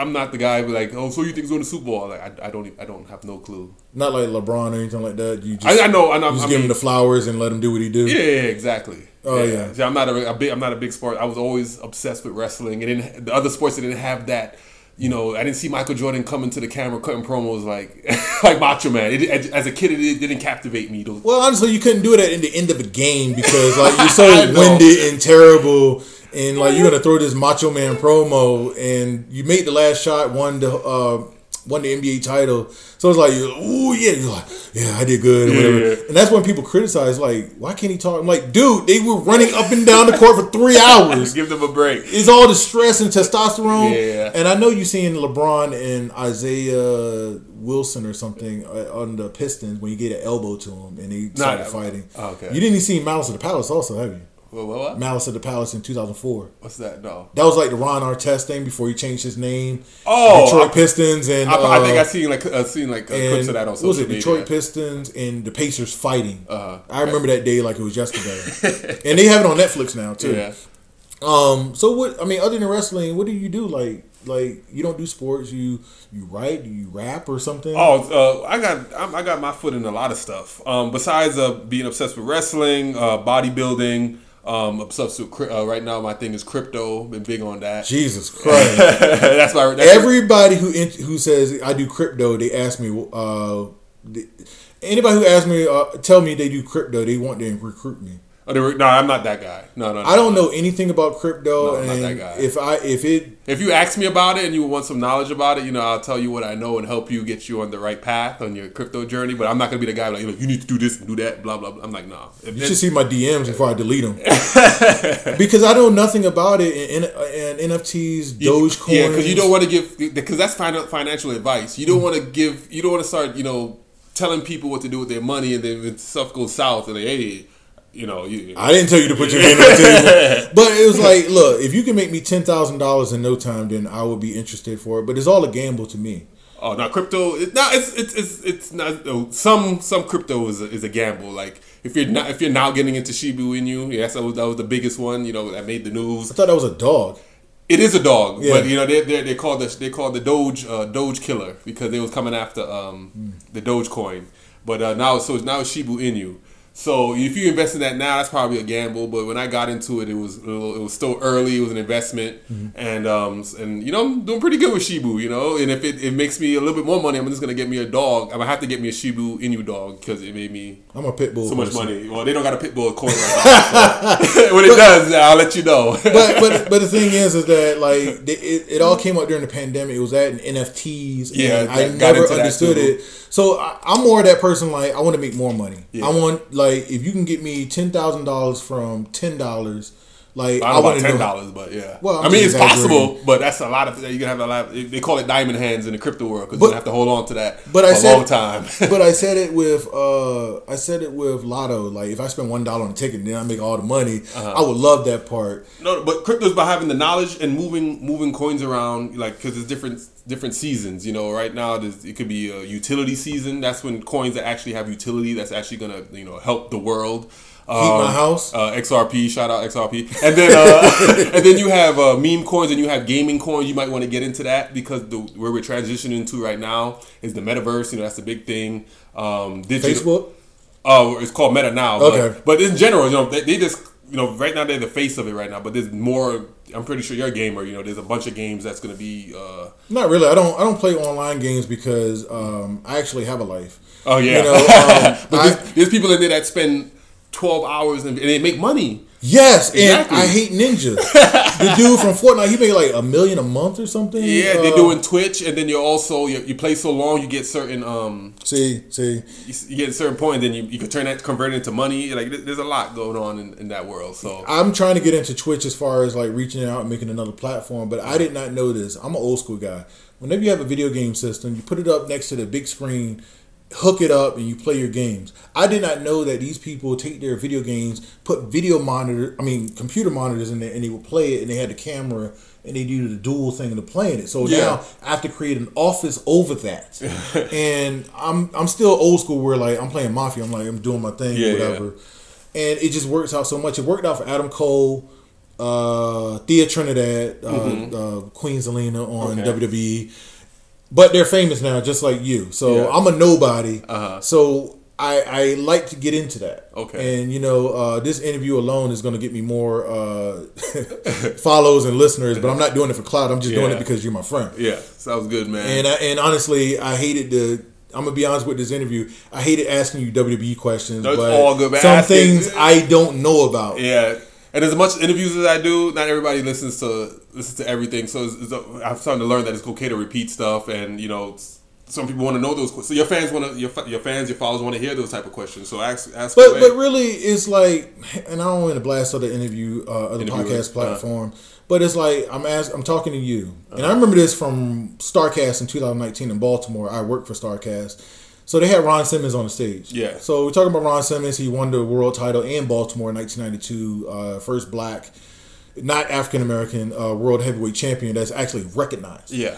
I'm not the guy who like, oh, so you think he's going to Super Bowl? Like, I, I don't, e- I don't have no clue. Not like LeBron or anything like that. You just, I, I know, I know. you just I give mean, him the flowers and let him do what he do. Yeah, yeah, exactly. Oh, yeah. See, I'm not a, a big. I'm not a big sport. I was always obsessed with wrestling, and then the other sports that didn't have that. You know, I didn't see Michael Jordan coming to the camera cutting promos like like Macho Man. It, as a kid, it didn't captivate me. Those, Well, honestly, you couldn't do it in the end of a game because like you're so winded and terrible, and like you're gonna throw this Macho Man promo, and you made the last shot, won the uh, won the NBA title. So it's like, oh yeah, you're like, yeah, I did good, or whatever. Yeah. And that's when people criticize, like, why can't he talk? I'm like, dude, they were running up and down the court for three hours. give them a break. It's all the stress and testosterone. Yeah. And I know you seen LeBron and Isaiah Wilson or something uh, on the Pistons when you get an elbow to him and they started that- fighting. oh, okay. You didn't even see Malice of the Palace also, have you? What, what, what? Malice of the Palace in 2004. What's that? No. That was like the Ron Artest thing before he changed his name. Oh, Detroit I- Pistons and I, I think uh, I seen like I seen like uh, clips of that on what social was it media. Detroit Pistons and the Pacers fighting. Uh-huh. I remember that day like it was yesterday. and they have it on Netflix now too. Yeah. Um. So what? I mean, other than wrestling, what do you do? Like, like you don't do sports. You you write? You rap or something? Oh, uh, I got I got my foot in a lot of stuff. Um, besides uh, being obsessed with wrestling, uh, bodybuilding, um, with uh, right now. My thing is crypto. Been big on that. Jesus Christ! that's my that's Everybody who in, who says I do crypto, they ask me. Uh, they- anybody who asks me, uh, tell me they do crypto, they want to recruit me. Oh, no, I'm not that guy. No, no, no I don't no. know anything about crypto, No, I'm not and that guy. if I if it If you ask me about it and you want some knowledge about it, you know, I'll tell you what I know and help you get you on the right path on your crypto journey. But I'm not gonna be the guy like, you need to do this and do that, blah blah blah. I'm like, nah. If You should see my DMs before I delete them. because I know nothing about it and, and NFTs, Dogecoin. Yeah, because you don't want to give because that's financial advice. You don't mm-hmm. want to give. You don't want to start. You know, telling people what to do with their money, and then stuff goes south, and they, hey, you know, you. I didn't tell you to put your hand on the table. But it was like, look, if you can make me ten thousand dollars in no time, then I would be interested for it. But it's all a gamble to me. Oh, now crypto. It, no, it's it's it's it's not. oh, Some some crypto is a, is a gamble. Like if you're not if you're now getting into Shiba Inu, yes, that was that was the biggest one. You know, that made the news. I thought that was a dog. It is a dog, Yeah. but you know they they they called the they called the Doge uh, Doge killer because they was coming after um, the Doge coin. But uh, now so now it's Shiba Inu. So if you invest in that now, that's probably a gamble. But when I got into it, it was a little- it was still early. It was an investment, and um and you know I'm doing pretty good with Shiba. You know, and if it, it makes me a little bit more money, I'm just gonna get me a dog. I'm gonna have to get me a Shiba Inu dog because it made me I'm a pit bull. so much money. Well, they don't got a pit bull coin right now. so when it does, I'll let you know. but but but the thing is, is that like it, it all came up during the pandemic. It was that and NFTs. Yeah, and I never understood it. So I, I'm more of that person. Like I want to make more money. Yeah. I want like if you can get me ten thousand dollars from ten dollars, like I wanna about ten dollars, but yeah. Well, I'm I mean, it's possible, but that's a lot of. You can have a lot. Of, they call it diamond hands in the crypto world because you have to hold on to that But for I a said, long time. but I said it with uh, I said it with Lotto. Like if I spend one dollar on a ticket, then I make all the money. Uh-huh. I would love that part. no, but crypto's by having the knowledge and moving moving coins around, like because there's different different seasons. You know, right now it could be a utility season. That's when coins that actually have utility. That's actually gonna you know help the world. Heat my house. Uh, XRP, shout out XRP, and then uh, and then you have uh, meme coins and you have gaming coins. You might want to get into that because the where we're transitioning to right now is the metaverse. You know, that's the big thing. Um, digital, Facebook. Oh, it's called Meta now. Okay. But, but in general, you know, they, they just you know right now they're the face of it right now. But there's more. I'm pretty sure you're a gamer. You know, there's a bunch of games that's gonna be. Uh, Not really. I don't. I don't play online games because um, I actually have a life. oh yeah. You know, um, but I- there's, there's people in there that spend 12 hours and, and they make money. Yes, Exactly. and I hate ninjas. the dude from Fortnite, he made like a million a month or something. Yeah, they're Uh, doing Twitch, and then you're also you, you play so long, you get certain um See, see, you, you get a certain point, then you, you can turn that convert it into money. Like there's a lot going on in, in that world. So I'm trying to get into Twitch as far as like reaching out and making another platform, but I did not know this. I'm an old school guy. Whenever you have a video game system, you put it up next to the big screen, hook it up, and you play your games. I did not know that these people take their video games, put video monitor, I mean computer monitors in there, and they would play it, and they had the camera, and they do the dual thing of playing it. So Yeah. now I have to create an office over that, and I'm I'm still old school where like I'm playing Mafia, I'm like I'm doing my thing, Yeah, whatever and it just works out so much. It worked out for Adam Cole, uh, Thea Trinidad, uh, uh, Queen Zelina on Mm-hmm. Okay. WWE, but they're famous now, just like you. So Yeah. I'm a nobody. Uh-huh. So I, I like to get into that. Okay. And you know, uh, this interview alone is going to get me more uh, follows and listeners, but I'm not doing it for cloud. I'm just doing it because you're my friend. yeah, sounds good, man. And I, and honestly, I hated the. I'm gonna be honest with this interview. I hated asking you WWE questions, No, but all good, man. some things I don't know about. Yeah, and as much interviews as I do, not everybody listens to listens to everything. So it's, it's, I'm starting to learn that it's okay to repeat stuff, and you know, some people want to know those. So your fans want to your your fans, your followers want to hear those type of questions. So ask ask. But away. but really, it's like, and I don't want to blast other interview, uh, other Interview, podcast uh. platform. But it's like I'm ask, I'm talking to you, and I remember this from Starcast in 2019 in Baltimore. I worked for Starcast, so they had Ron Simmons on the stage. Yeah. So we're talking about Ron Simmons. He won the world title in Baltimore in 1992, uh, first black, not African American uh, world heavyweight champion that's actually recognized. yeah,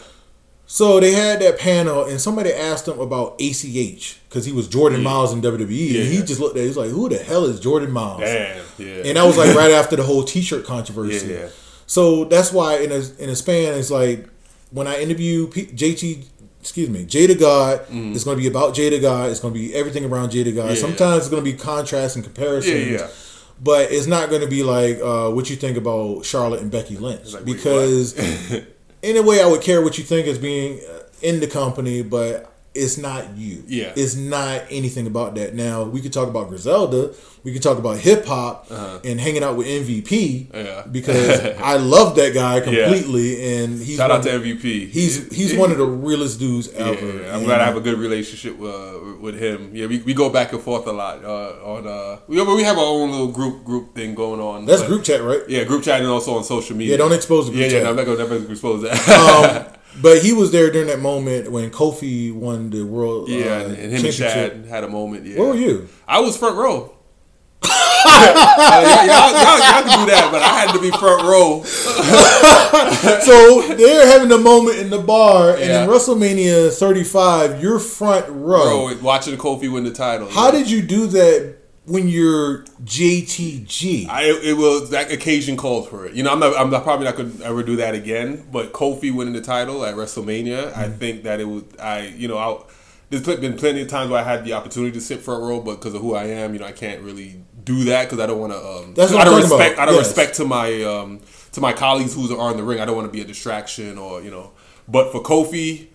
So they had that panel, and somebody asked him about ACH because he was Jordan Myles in WWE, Yeah. and he just looked at, it, he was like, "Who the hell is Jordan Myles?" damn, yeah, And that was like right after the whole T-shirt controversy. Yeah, yeah. So that's why in a in a span, it's like when I interview P- JT, excuse me, Jay the God, it's going to be about Jay the God. It's going to be everything around Jay the God. Mm. Yeah, Sometimes it's going to be contrast and comparisons. Yeah, yeah. But it's not going to be like uh, what you think about Charlotte and Becky Lynch like, because in a way I would care what you think as being uh, in the company, but it's not you. Yeah. it's not anything about that. Now we could talk about Griselda, we could talk about hip hop and hanging out with MVP Uh-huh. Yeah. because I love that guy completely, and he's Shout out to MVP. he's he's one of the realest dudes Yeah, ever. I'm glad I have a good relationship uh, with him. Yeah, we, we go back and forth a lot uh, on. Uh, we we have our own little group group thing going on. That's but- group chat, right? Yeah, group chat and also on social media. Yeah, don't expose the group Yeah, chat. yeah, no, I'm not gonna never expose that. um, but he was there during that moment when Kofi won the world. yeah, uh, and him and. Shad had a moment. Yeah, Where were you? I was front row. Uh, y'all, y'all, y'all, y'all can do that, but I had to be front row. so they're having a moment in the bar, and Yeah. in WrestleMania 35, you're front row. Bro, watching Kofi win the title. How yeah. did you do that when you're JTG? I it was that occasion called for it. You know, I'm not I'm not, probably not gonna ever do that again. But Kofi winning the title at WrestleMania, I Mm-hmm. think that it was I you know I there's been plenty of times where I had the opportunity to sit front row, but because of who I am, you know, I can't really do that because I don't want to. Um, That's what of talking respect, about. don't Yes. respect to my um, to my colleagues who are in the ring, I don't want to be a distraction or you know. But for Kofi,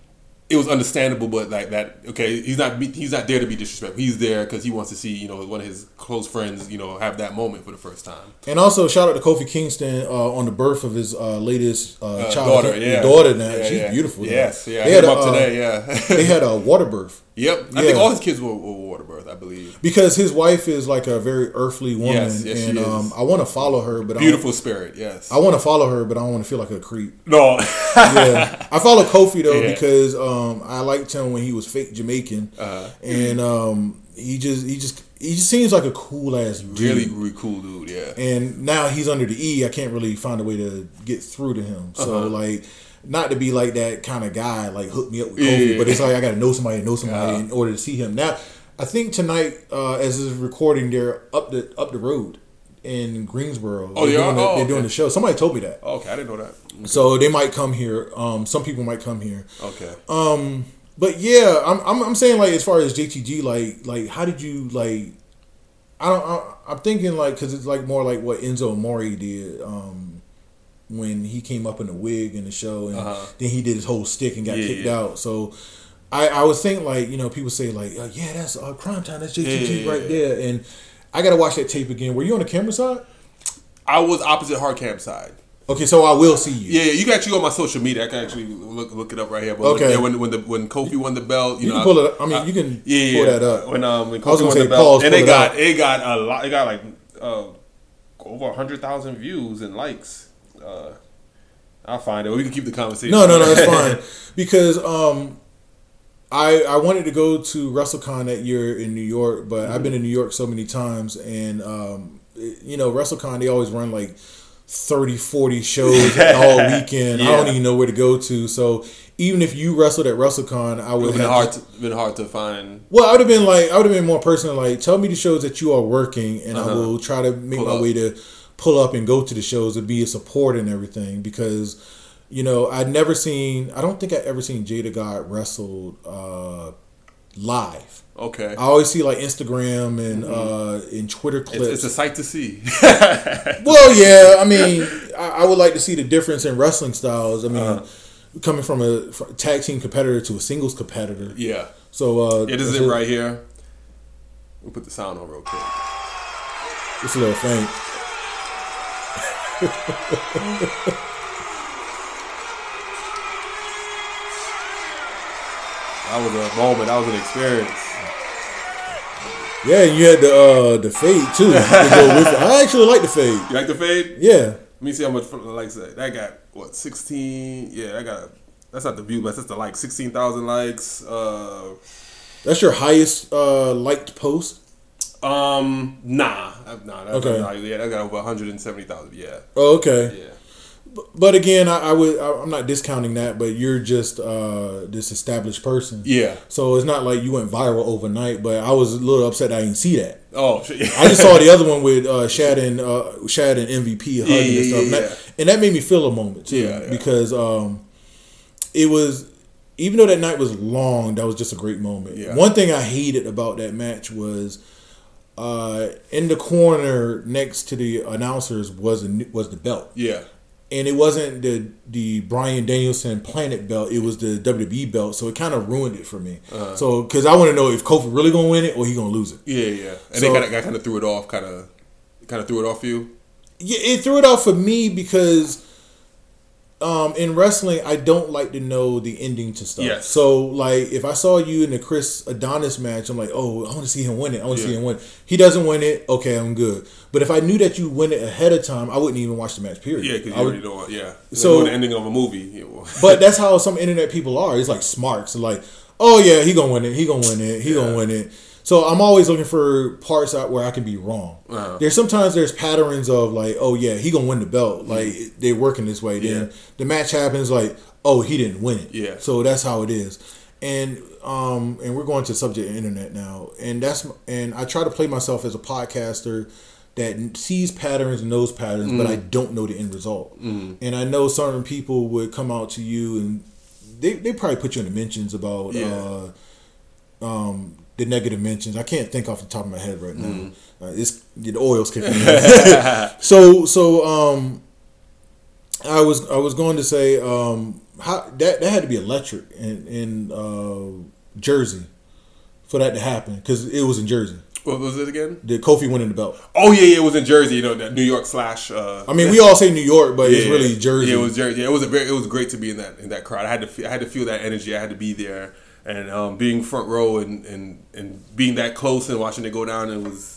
it was understandable, but like that, okay, he's not he's not there to be disrespectful. He's there because he wants to see you know one of his close friends you know have that moment for the first time. And also, shout out to Kofi Kingston uh, on the birth of his uh, latest uh, Uh, child. daughter, yeah, daughter now. Yeah, She's yeah. beautiful. now. Yes, yeah, They hit had a, up uh, today. Yeah, they had a water birth yep. I Yeah. think all his kids were, were water birth, I believe. because his wife is like a very earthly woman, Yes, yes, and um, I want to follow her, but Beautiful spirit, yes. I, don't- I want to follow her, but I don't want to feel like a creep. no, yeah, I follow Kofi though Yeah. because um, I liked him when he was fake Jamaican, Uh-huh. and um, he just he just he just seems like a cool ass dude. really, really cool dude. Yeah, And now he's under the E. I can't really find a way to get through to him. So Uh-huh. like, not to be like that kind of guy, like hook me up with Kofi, yeah, but it's like I got to know somebody, know somebody Yeah. in order to see him. Now, I think tonight, uh, as is recording, they're up the up the road in Greensboro. Oh, they're doing, the, Oh, they're doing okay. the show. Somebody told me that. okay, I didn't know that. So they might come here. Um, some people might come here. Okay, Um, but yeah, I'm, I'm I'm saying like as far as JTG, like like how did you like? I don't. I, I'm thinking like because it's like more like what Enzo Amore did. Um, when he came up in the wig in the show, and Uh-huh. then he did his whole stick and got Yeah, kicked yeah. out. So. I, I was thinking like you know people say like uh, yeah that's uh, Cryme Tyme that's JTG Yeah, right there and I gotta watch that tape again. Were you on the camera side? I was opposite hard camp side. Okay, so I will see you. Yeah, yeah, you can actually go on my social media. I can actually look look it up right here. But Okay. yeah, when when the when Kofi won the belt, you, You know, can pull it. I mean, you can yeah, pull that up. When um when Kofi won the belt, and it got up. it got a lot. It got like uh, over hundred thousand views and likes. Uh, I'll find it. We can keep the conversation. No, no, no, it's fine because um, I I wanted to go to WrestleCon that year in New York, but I've been in New York so many times, and um, it- you know, WrestleCon they always run like 30, 40 shows all weekend. I don't even know where to go to. So even if you wrestled at WrestleCon, I would It's been have hard. To, been hard to find. Well, I would have been like, I would have been more personal. Like, tell me the shows that you are working, and I Uh-huh. will try to make Pull my up. way to pull up and go to the shows and be a support and everything. Because, you know, I'd never seen. I don't think I ever seen Jay the God wrestled uh, live. Okay, I always see like Instagram and uh, in Twitter it's, clips. it's a sight to see. well, yeah, I mean, I, I would like to see the difference in wrestling styles. I mean. Uh-huh. Coming from a fr- tag team competitor to a singles competitor, yeah, so uh, it is it right here. We'll put the sound on real quick. It's a little faint. That was a moment. That was an experience. Yeah, and you had the uh, the fade too. to go with it. I actually like the fade. You like the fade? Yeah, Let me see how much likes that. That got what sixteen? Yeah, that got. That's not the view, but that's the like sixteen thousand likes. Uh, that's your highest uh, liked post. Um, nah, nah. That's Okay. Nah, yeah, I got over one hundred and seventy thousand. Yeah, Oh, okay. yeah. But again, I, I would I, I'm not discounting that, but you're just uh, this established person. Yeah. So it's not like you went viral overnight. But I was a little upset I didn't see that. Oh, shit. I just saw the other one with uh, Shad and uh, Shad and MVP hugging Yeah, and stuff, and, yeah, that, and that made me feel a moment too, Yeah, yeah. because um, it was even though that night was long, that was just a great moment. Yeah. One thing I hated about that match was uh, in the corner next to the announcers was a, was the belt, yeah. and it wasn't the the Bryan Danielson Planet belt; it was the WWE belt. So it kind of ruined it for me. Uh-huh. So because I want to know if Kofi really gonna win it or he gonna lose it. Yeah, yeah. And So- they kind of kind of threw it off, kind of, kind of threw it off you. Yeah, it threw it off for me because um, in wrestling, I don't like to know the ending to stuff. Yes. So, like, if I saw you in the Chris Adonis match, I'm like, oh, I want to see him win it. I want to see him win. He doesn't win it. Okay, I'm good. But if I knew that you win it ahead of time, I wouldn't even watch the match. Period. Yeah, because you already know. Yeah. So- the ending of a movie. But that's how some internet people are. It's like smarts. Like, oh yeah, he gonna win it. He gonna win it. He Yeah. gonna win it. So I'm always looking for parts out where I can be wrong. Uh-huh. There's sometimes there's patterns of like, oh yeah, he gonna win the belt. Like they're working this way. Then the match happens like, oh he didn't win it. Yeah. So that's how it is. And um and we're going to subject internet now. And that's and I try to play myself as a podcaster that sees patterns and knows patterns, but I don't know the end result. And I know certain people would come out to you and they, they probably put you in the mentions about Yeah. uh, um, the negative mentions. I can't think off the top of my head right now. Uh, it's the oil's kicking in. so so um, I was I was going to say um, how that that had to be electric in in uh, Jersey for that to happen because it was in Jersey. what was it again? The Kofi winning the belt. Oh yeah, yeah. It was in Jersey. You know, that New York slash. Uh, I mean, we all say New York, but it's really Jersey. Yeah, it was Jersey. Yeah, it was a very. It was great to be in that in that crowd. I had to. Feel, I had to feel that energy. I had to be there, and um, being front row and, and and being that close and watching it go down. It was.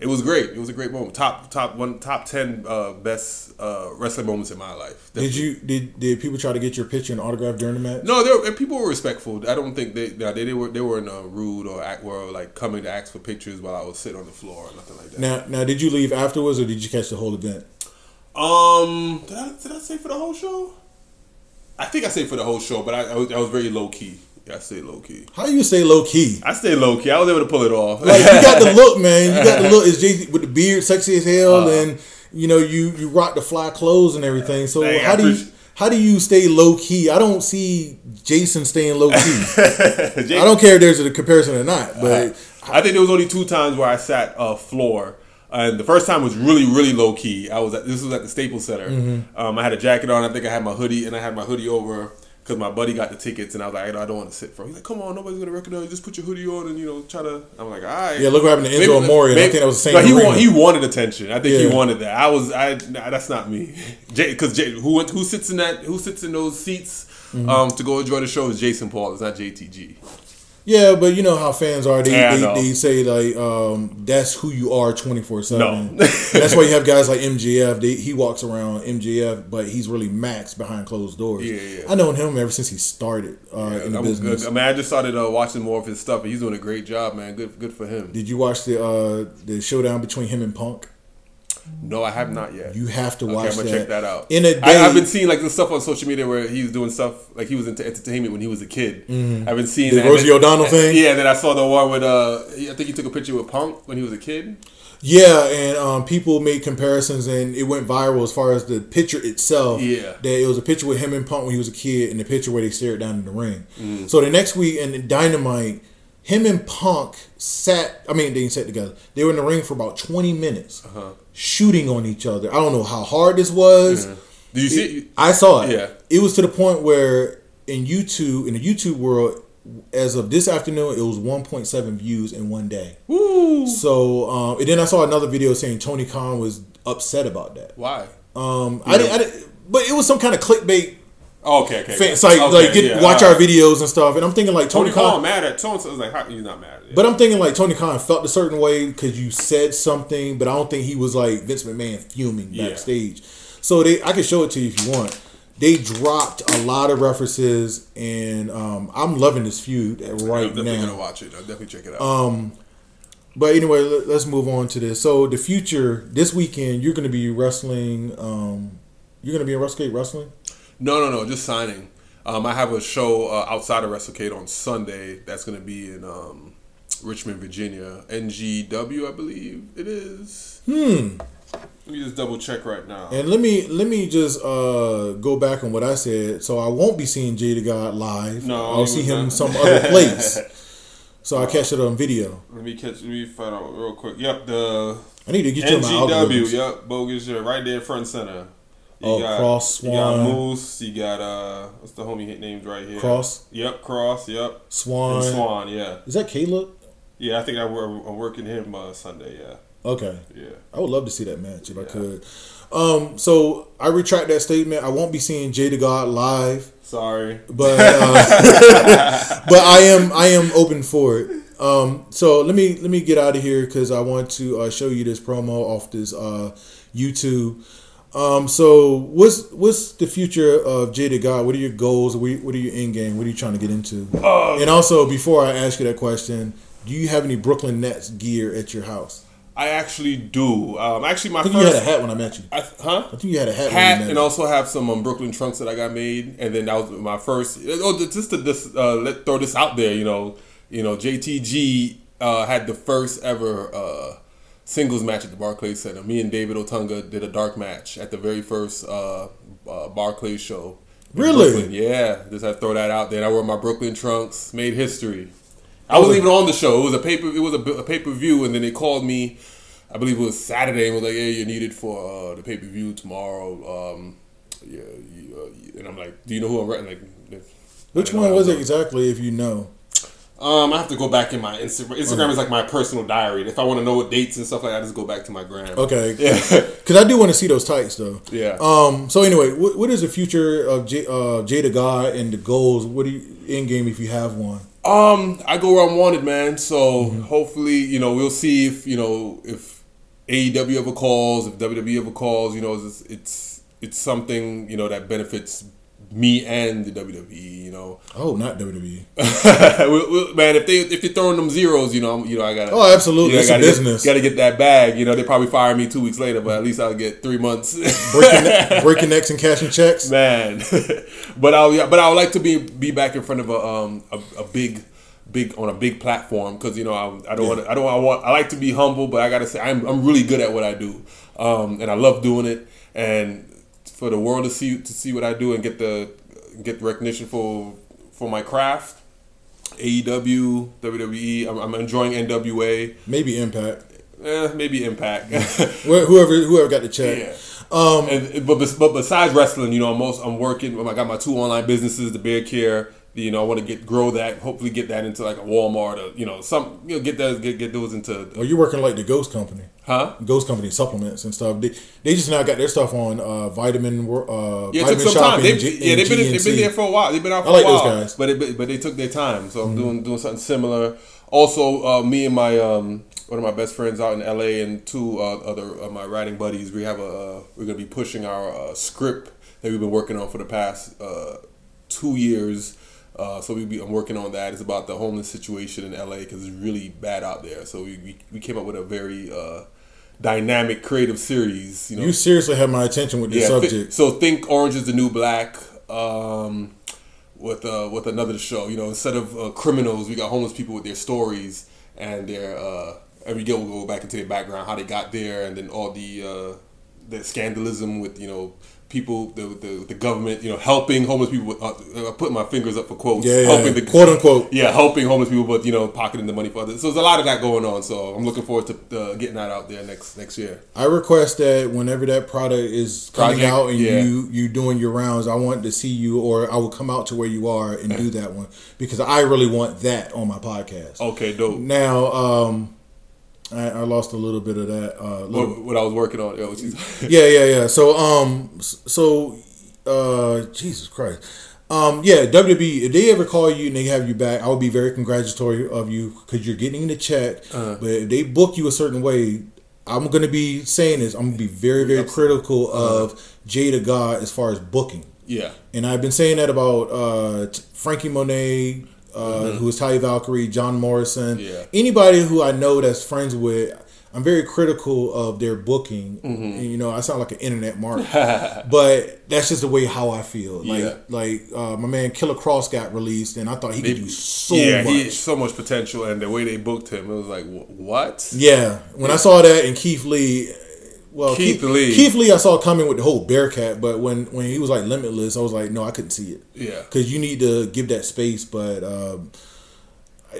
It was great. It was a great moment. Top top one top ten uh, best uh, wrestling moments in my life. Did you did did people try to get your picture and autograph during the match? No, there people were respectful. I don't think they no, they, they were they weren't uh, rude or act were like coming to ask for pictures while I was sitting on the floor or nothing like that. Now now did you leave afterwards or did you catch the whole event? Um, did I did I say for the whole show? I think I say for the whole show, but I, I was I was very low key. Yeah, I stayed low key. How you say low key? I stayed low key. I was able to pull it off. Like you got the look, man. You got the look. It's Jay with the beard, sexy as hell, Uh-huh. and you know you you rock the fly clothes and everything. So Dang, I how do you how do you stay low key? I don't see Jayson staying low key. I don't care if there's a comparison or not, but I think there was only two times where I sat uh, floor, and the first time was really really low key. I was at this was at the Staples Center. Mm-hmm. Um, I had a jacket on. I think I had my hoodie, and I had my hoodie over because my buddy got the tickets, and I was like, I don't want to sit for. Him. He's like, come on, nobody's gonna recognize. you. Just put your hoodie on and you know try to. I'm like, all right. Yeah, look what happened to Enzo Amore. I think that was the same But he, arena. wa- he wanted attention. I think Yeah. he wanted that. I was. I. Nah, that's not me. Because who who sits in that? Who sits in those seats? Mm-hmm. Um, to go enjoy the show is Jayson Paul. It's not JTG. Yeah, but you know how fans are. They Yeah, they, they say like um, that's who you are twenty four seven. That's why you have guys like MJF. They, he walks around MJF, but he's really Max behind closed doors. Yeah, yeah. I known him ever since he started uh, in the I'm business. good. I mean, I just started uh, watching more of his stuff, and he's doing a great job, man. Good, good for him. Did you watch the uh, the showdown between him and Punk? No, I have not yet. You have to Okay, watch I'm gonna that. check that out. In a day, I, have been seeing like the stuff on social media where he's doing stuff like he was into entertainment when he was a kid. I've been seeing Mm-hmm. The that. Rosie O'Donnell thing? Yeah, then I saw the one with uh, I think he took a picture with Punk when he was a kid. Yeah, and um, people made comparisons, and it went viral as far as the picture itself. Yeah. that it was a picture with him and Punk when he was a kid, and the picture where they stared down in the ring. Mm. So the next week in Dynamite, him and Punk sat. I mean, they didn't sit together. They were in the ring for about twenty minutes, Uh-huh. shooting on each other. I don't know how hard this was. Do you see? I saw it. Yeah. It was to the point where in YouTube, in the YouTube world, as of this afternoon, it was 1.7 views in one day. Woo! So, um, and then I saw another video saying Tony Khan was upset about that. Why? Um, I, didn't, I didn't, but it was some kind of clickbait Oh, okay, okay. fan site, Okay, like get, yeah, watch all our right. videos and stuff. And I'm thinking like Tony Tony, Khan Khan, mad at Tony. So I was like, how, he's not mad. At but I'm thinking like Tony Khan felt a certain way because you said something, but I don't think he was like Vince McMahon fuming Yeah. backstage. So they, I can show it to you if you want. They dropped a lot of references, and um, I'm loving this feud I'm right definitely now. gonna watch it. I'll definitely check it out. Um, but anyway, let, let's move on to this. So the future this weekend, you're going to be wrestling. Um, you're going to be in WrestleCade wrestling. No, no, no. Just signing. Um, I have a show uh, outside of WrestleCade on Sunday. That's going to be in um, Richmond, Virginia. NGW, I believe it is. Hmm. Let me just double check right now. And let me let me just uh, go back on what I said. So I won't be seeing the God live. No, I'll see him not. some other place. So I catch it on video. Let me catch. Let me find out real quick. Yep, the I need to get you my NGW. Yep, bogus. You're right there, front center. You Oh, Cross, You got Moose. You got uh, what's the homie hit names right here? Cross, Yep, Cross. Yep, Swan. and Swan. Yeah, Is that Caleb? yeah. I think I I'm working him uh, Sunday. Yeah, Okay. yeah. I would love to see that match if I could. Um, so I retract that statement. I won't be seeing the God live. Sorry. but uh, but I am I am open for it. Um, so let me let me get out of here because I want to uh, show you this promo off this uh, YouTube. Um, so what's what's the future of Jay the God? What are your goals? What are, you- what are your end game? What are you trying to get into? Uh, and also, before I ask you that question, do you have any Brooklyn Nets gear at your house? I actually do. Um, actually, my I think you had a hat when I met you. I, huh? I think you had a hat. when hat and me. also have some um, Brooklyn trunks that I got made, and then that was my first. Oh, just to just uh, let throw this out there, you know, you know, JTG uh, had the first ever uh, singles match at the Barclays Center. Me and David Otunga did a dark match at the very first uh, uh, Barclays show. Really? Brooklyn. Yeah, just had to throw that out there. And I wore my Brooklyn trunks, made history. I wasn't even on the show. It was a paper. It was a, a pay per view, and then they called me. I believe it was Saturday, and was like, "Yeah, you're needed for uh, the pay per view tomorrow." Um, yeah, you, uh, and I'm like, "Do you know who I'm?" re-" Like, Which one was it exactly? If you know. Um, I have to go back in my Instagram. Instagram is like my personal diary. If I want to know what dates and stuff like that, I just go back to my gram. Okay. Yeah. Because I do want to see those tights though. Yeah. Um. So anyway, what, what is the future of J, uh, Jay the God and the goals? What do you in game if you have one? Um, I go where I'm wanted, man. So hopefully, you know, we'll see if you know if AEW ever calls, if WWE ever calls. You know, it's it's it's something you know that benefits me and the WWE. You know, Oh, not WWE. Man, if they if you're throwing them zeros, you know, I'm, you know, I gotta. Oh, absolutely. you know, I It's a gotta business. Get, gotta get that bag. You know, they probably fire me two weeks later, but at least I'll get three months. Breaking breaking necks and cashing checks. man. but I yeah, but I would like to be be back in front of a um a, a big big on a big platform because you know I, I don't want I don't I want I like to be humble but I gotta say I'm I'm really good at what I do um and I love doing it and for the world to see to see what I do and get the get the recognition for for my craft AEW WWE I'm, I'm enjoying NWA Maybe Impact. eh, maybe Impact Whoever whoever got the check. Yeah. Um, and, but but besides wrestling, you know, I'm most I'm working. I got my two online businesses, the Beard Care. You know, I want to get grow that. Hopefully, get that into like a Walmart or you know some. You know, get that get, get those into. Well, you're working like the Ghost Company, huh? Ghost Company supplements and stuff. They, they just now got their stuff on uh, vitamin. Uh, yeah, vitamin it took some time. They, yeah, they've been they've been there for a while. They've been out for I like a while. those guys. But it, but they took their time. So I'm mm-hmm. doing doing something similar. Also, uh, me and my um, one of my best friends out in LA and two uh, other of my writing buddies. We have a uh, we're gonna be pushing our uh, script that we've been working on for the past uh, two years. Uh, so we be, I'm working on that. It's about the homeless situation in LA because it's really bad out there. So we, we, we came up with a very uh, dynamic, creative series. You know, you seriously have my attention with this yeah, subject. Th- so think Orange is the New Black. Um, with uh, with another show, you know, instead of criminals, we got homeless people with their stories and their every year we'll go back into their background, how they got there, and then all the uh, the scandalism with you know people, the, the, the government, you know, helping homeless people. With, uh, putting my fingers up for quotes, yeah, helping the quote unquote, yeah, helping homeless people, but you know, pocketing the money for others. So there's a lot of that going on. So I'm looking forward to uh, getting that out there next next year. I request that whenever that product is coming Project, out and yeah. you you doing your rounds, I want to see you, or I will come out to where you are and do that one because I really want that on my podcast. Okay, dope. Now. um I, I, lost a little bit of that. Uh, what, what, I was working on. yeah, yeah, yeah. So, um, so, uh, Jesus Christ. Um, yeah, WWE. If they ever call you and they have you back, I would be very congratulatory of you because you're getting in the check. Uh-huh. But if they book you a certain way, I'm going to be saying this. I'm going to be very, very critical uh-huh. of Jay the God as far as booking. Yeah, and I've been saying that about uh, Frankie Monet, uh, mm-hmm. who is Taya Valkyrie, John Morrison, yeah. anybody who I know that's friends with. I'm very critical of their booking. Mm-hmm. And, you know, I sound like an internet mark, but that's just the way how I feel. Like, yeah. like uh, my man Killer Kross got released, and I thought he could do so yeah, much. he so much potential, and the way they booked him, it was like, what? Yeah, when yeah. I saw that and Keith Lee, well, Keith, Keith, Lee. Keith Lee, I saw coming with the whole Bearcat, but when when he was like Limitless, I was like, no, I couldn't see it. Yeah, because you need to give that space. But um,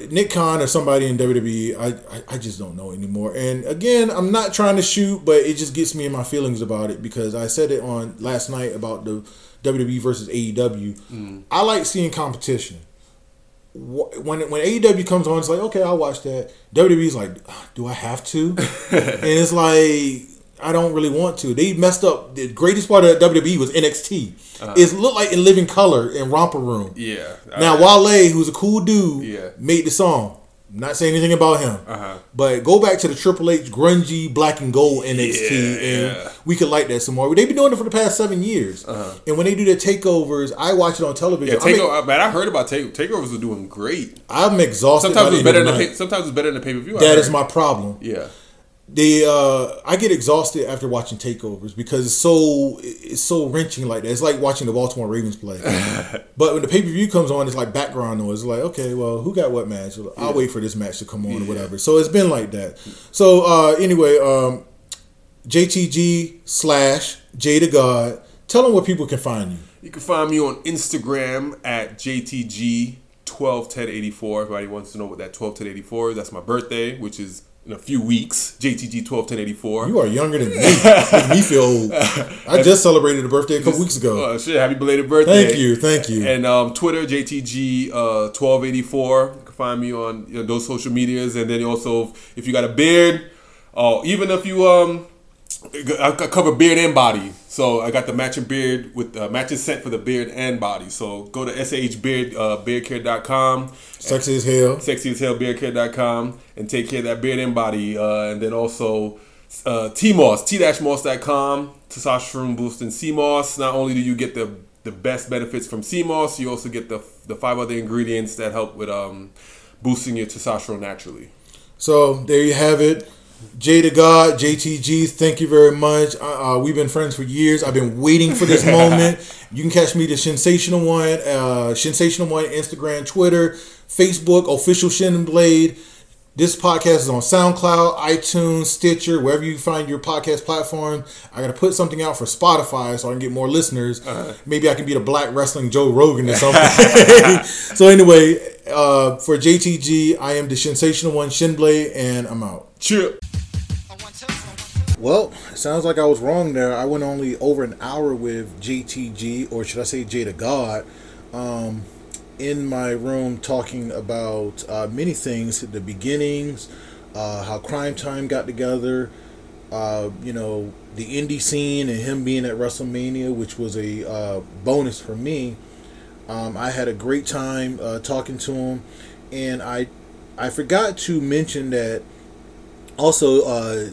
Nick Khan or somebody in WWE, I, I, I just don't know anymore. And again, I'm not trying to shoot, but it just gets me in my feelings about it because I said it on last night about the WWE versus AEW. Mm. I like seeing competition when when AEW comes on, it's like okay, I'll watch that. WWE's like, do I have to? and it's like I don't really want to. They messed up. The greatest part of WWE was NXT. Uh-huh. It looked like in living color in Romper Room. Yeah. Now Wale, who's a cool dude, yeah. made the song. I'm not saying anything about him. Uh-huh. But go back to the Triple H grungy black and gold NXT, yeah, and yeah. we could like that some more. They've been doing it for the past seven years. Uh-huh. And when they do their takeovers, I watch it on television. Yeah, takeover, I man, I heard about take, takeovers are doing great. I'm exhausted. Sometimes it's better than the pay, sometimes it's better than the pay per view. That is my problem. Yeah they uh I get exhausted after watching takeovers because it's so it's so wrenching like that. It's like watching the Baltimore Ravens play. but when the pay per view comes on, it's like background noise. It's like okay, well, who got what match? I'll yeah. wait for this match to come on yeah. or whatever. So it's been like that. So uh anyway, um JTG slash Jay the God. Tell them where people can find you. You can find me on Instagram at JTG. 121084. Everybody wants to know what that 121084 is. That's my birthday, which is in a few weeks. JTG twelve ten eighty four. You are younger than me. Me feel old. I just celebrated a birthday a couple weeks ago. Uh, shit, happy belated birthday! Thank you, thank you. And um, Twitter JTG uh, twelve eighty four. You can find me on you know, those social medias, and then also if you got a beard, or uh, even if you um I cover beard and body. So I got the matching beard with uh, matching set for the beard and body. So go to sahbeard uh, beardcare.com. Sexy as hell. Sexy as hell beardcare.com and take care of that beard and body. Uh, and then also uh, T-Moss, t-moss.com, testosterone boosting sea moss. Not only do you get the the best benefits from sea moss, you also get the the five other ingredients that help with um, boosting your testosterone naturally. So there you have it. Jay the God, JTG, thank you very much. Uh, uh, we've been friends for years. I've been waiting for this moment. You can catch me the Sensational One, uh, Sensational One, Instagram, Twitter, Facebook, official Shin and Blade. This podcast is on SoundCloud, iTunes, Stitcher, wherever you find your podcast platform. I got to put something out for Spotify so I can get more listeners. Uh-huh. Maybe I can be the Black Wrestling Joe Rogan or something. so anyway, uh, for JTG, I am the Sensational One, Shinblade, and I'm out. Cheers. Well, sounds like I was wrong there. I went only over an hour with JTG, or should I say Jay the God, um, in my room talking about uh, many things the beginnings, uh, how Cryme Tyme got together, uh, you know, the indie scene, and him being at WrestleMania, which was a uh, bonus for me. Um, I had a great time uh, talking to him, and I I forgot to mention that also uh,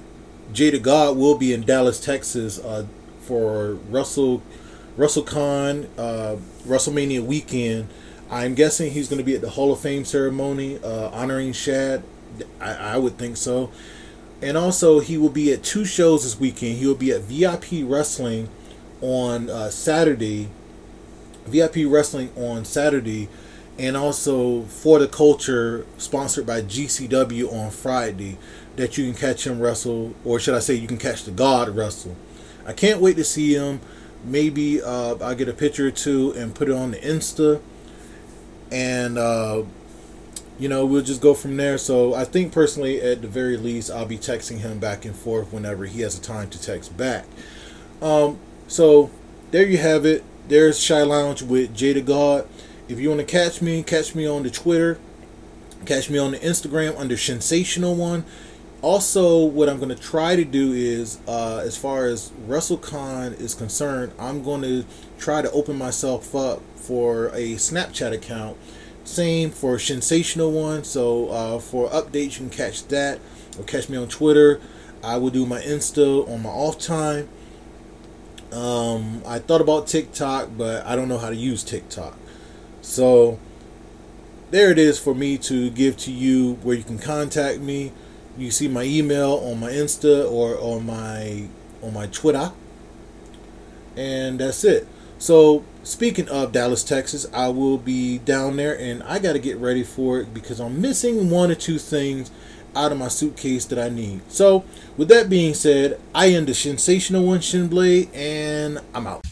Jay the God will be in Dallas, Texas uh, for Russell WrestleCon uh, WrestleMania weekend. I'm guessing he's going to be at the Hall of Fame ceremony uh, honoring Shad. I, I would think so. And also, he will be at two shows this weekend. He will be at VIP Wrestling on uh, Saturday. VIP Wrestling on Saturday, and also for the culture sponsored by GCW on Friday that you can catch him wrestle, or should I say, you can catch the God wrestle. I can't wait to see him. Maybe uh, I'll get a picture or two and put it on the Insta, and uh, you know we'll just go from there. So I think personally, at the very least, I'll be texting him back and forth whenever he has a time to text back. Um, so there you have it. There's Shy Lounge with Jay the God. If you want to catch me, catch me on the Twitter, catch me on the Instagram under Sensational One also what i'm going to try to do is uh, as far as wrestlecon is concerned i'm going to try to open myself up for a snapchat account. Same for sensational one so uh, for updates you can catch that or catch me on twitter. I will do my insta on my off time. Um, i thought about tiktok but i don't know how to use tiktok. So there it is for me to give to you where you can contact me you see my email on my Insta or on my on my Twitter. And that's it. So speaking of Dallas, Texas, I will be down there and I gotta get ready for it because I'm missing one or two things out of my suitcase that I need. So with that being said, I am the sensational one Shinblade and I'm out.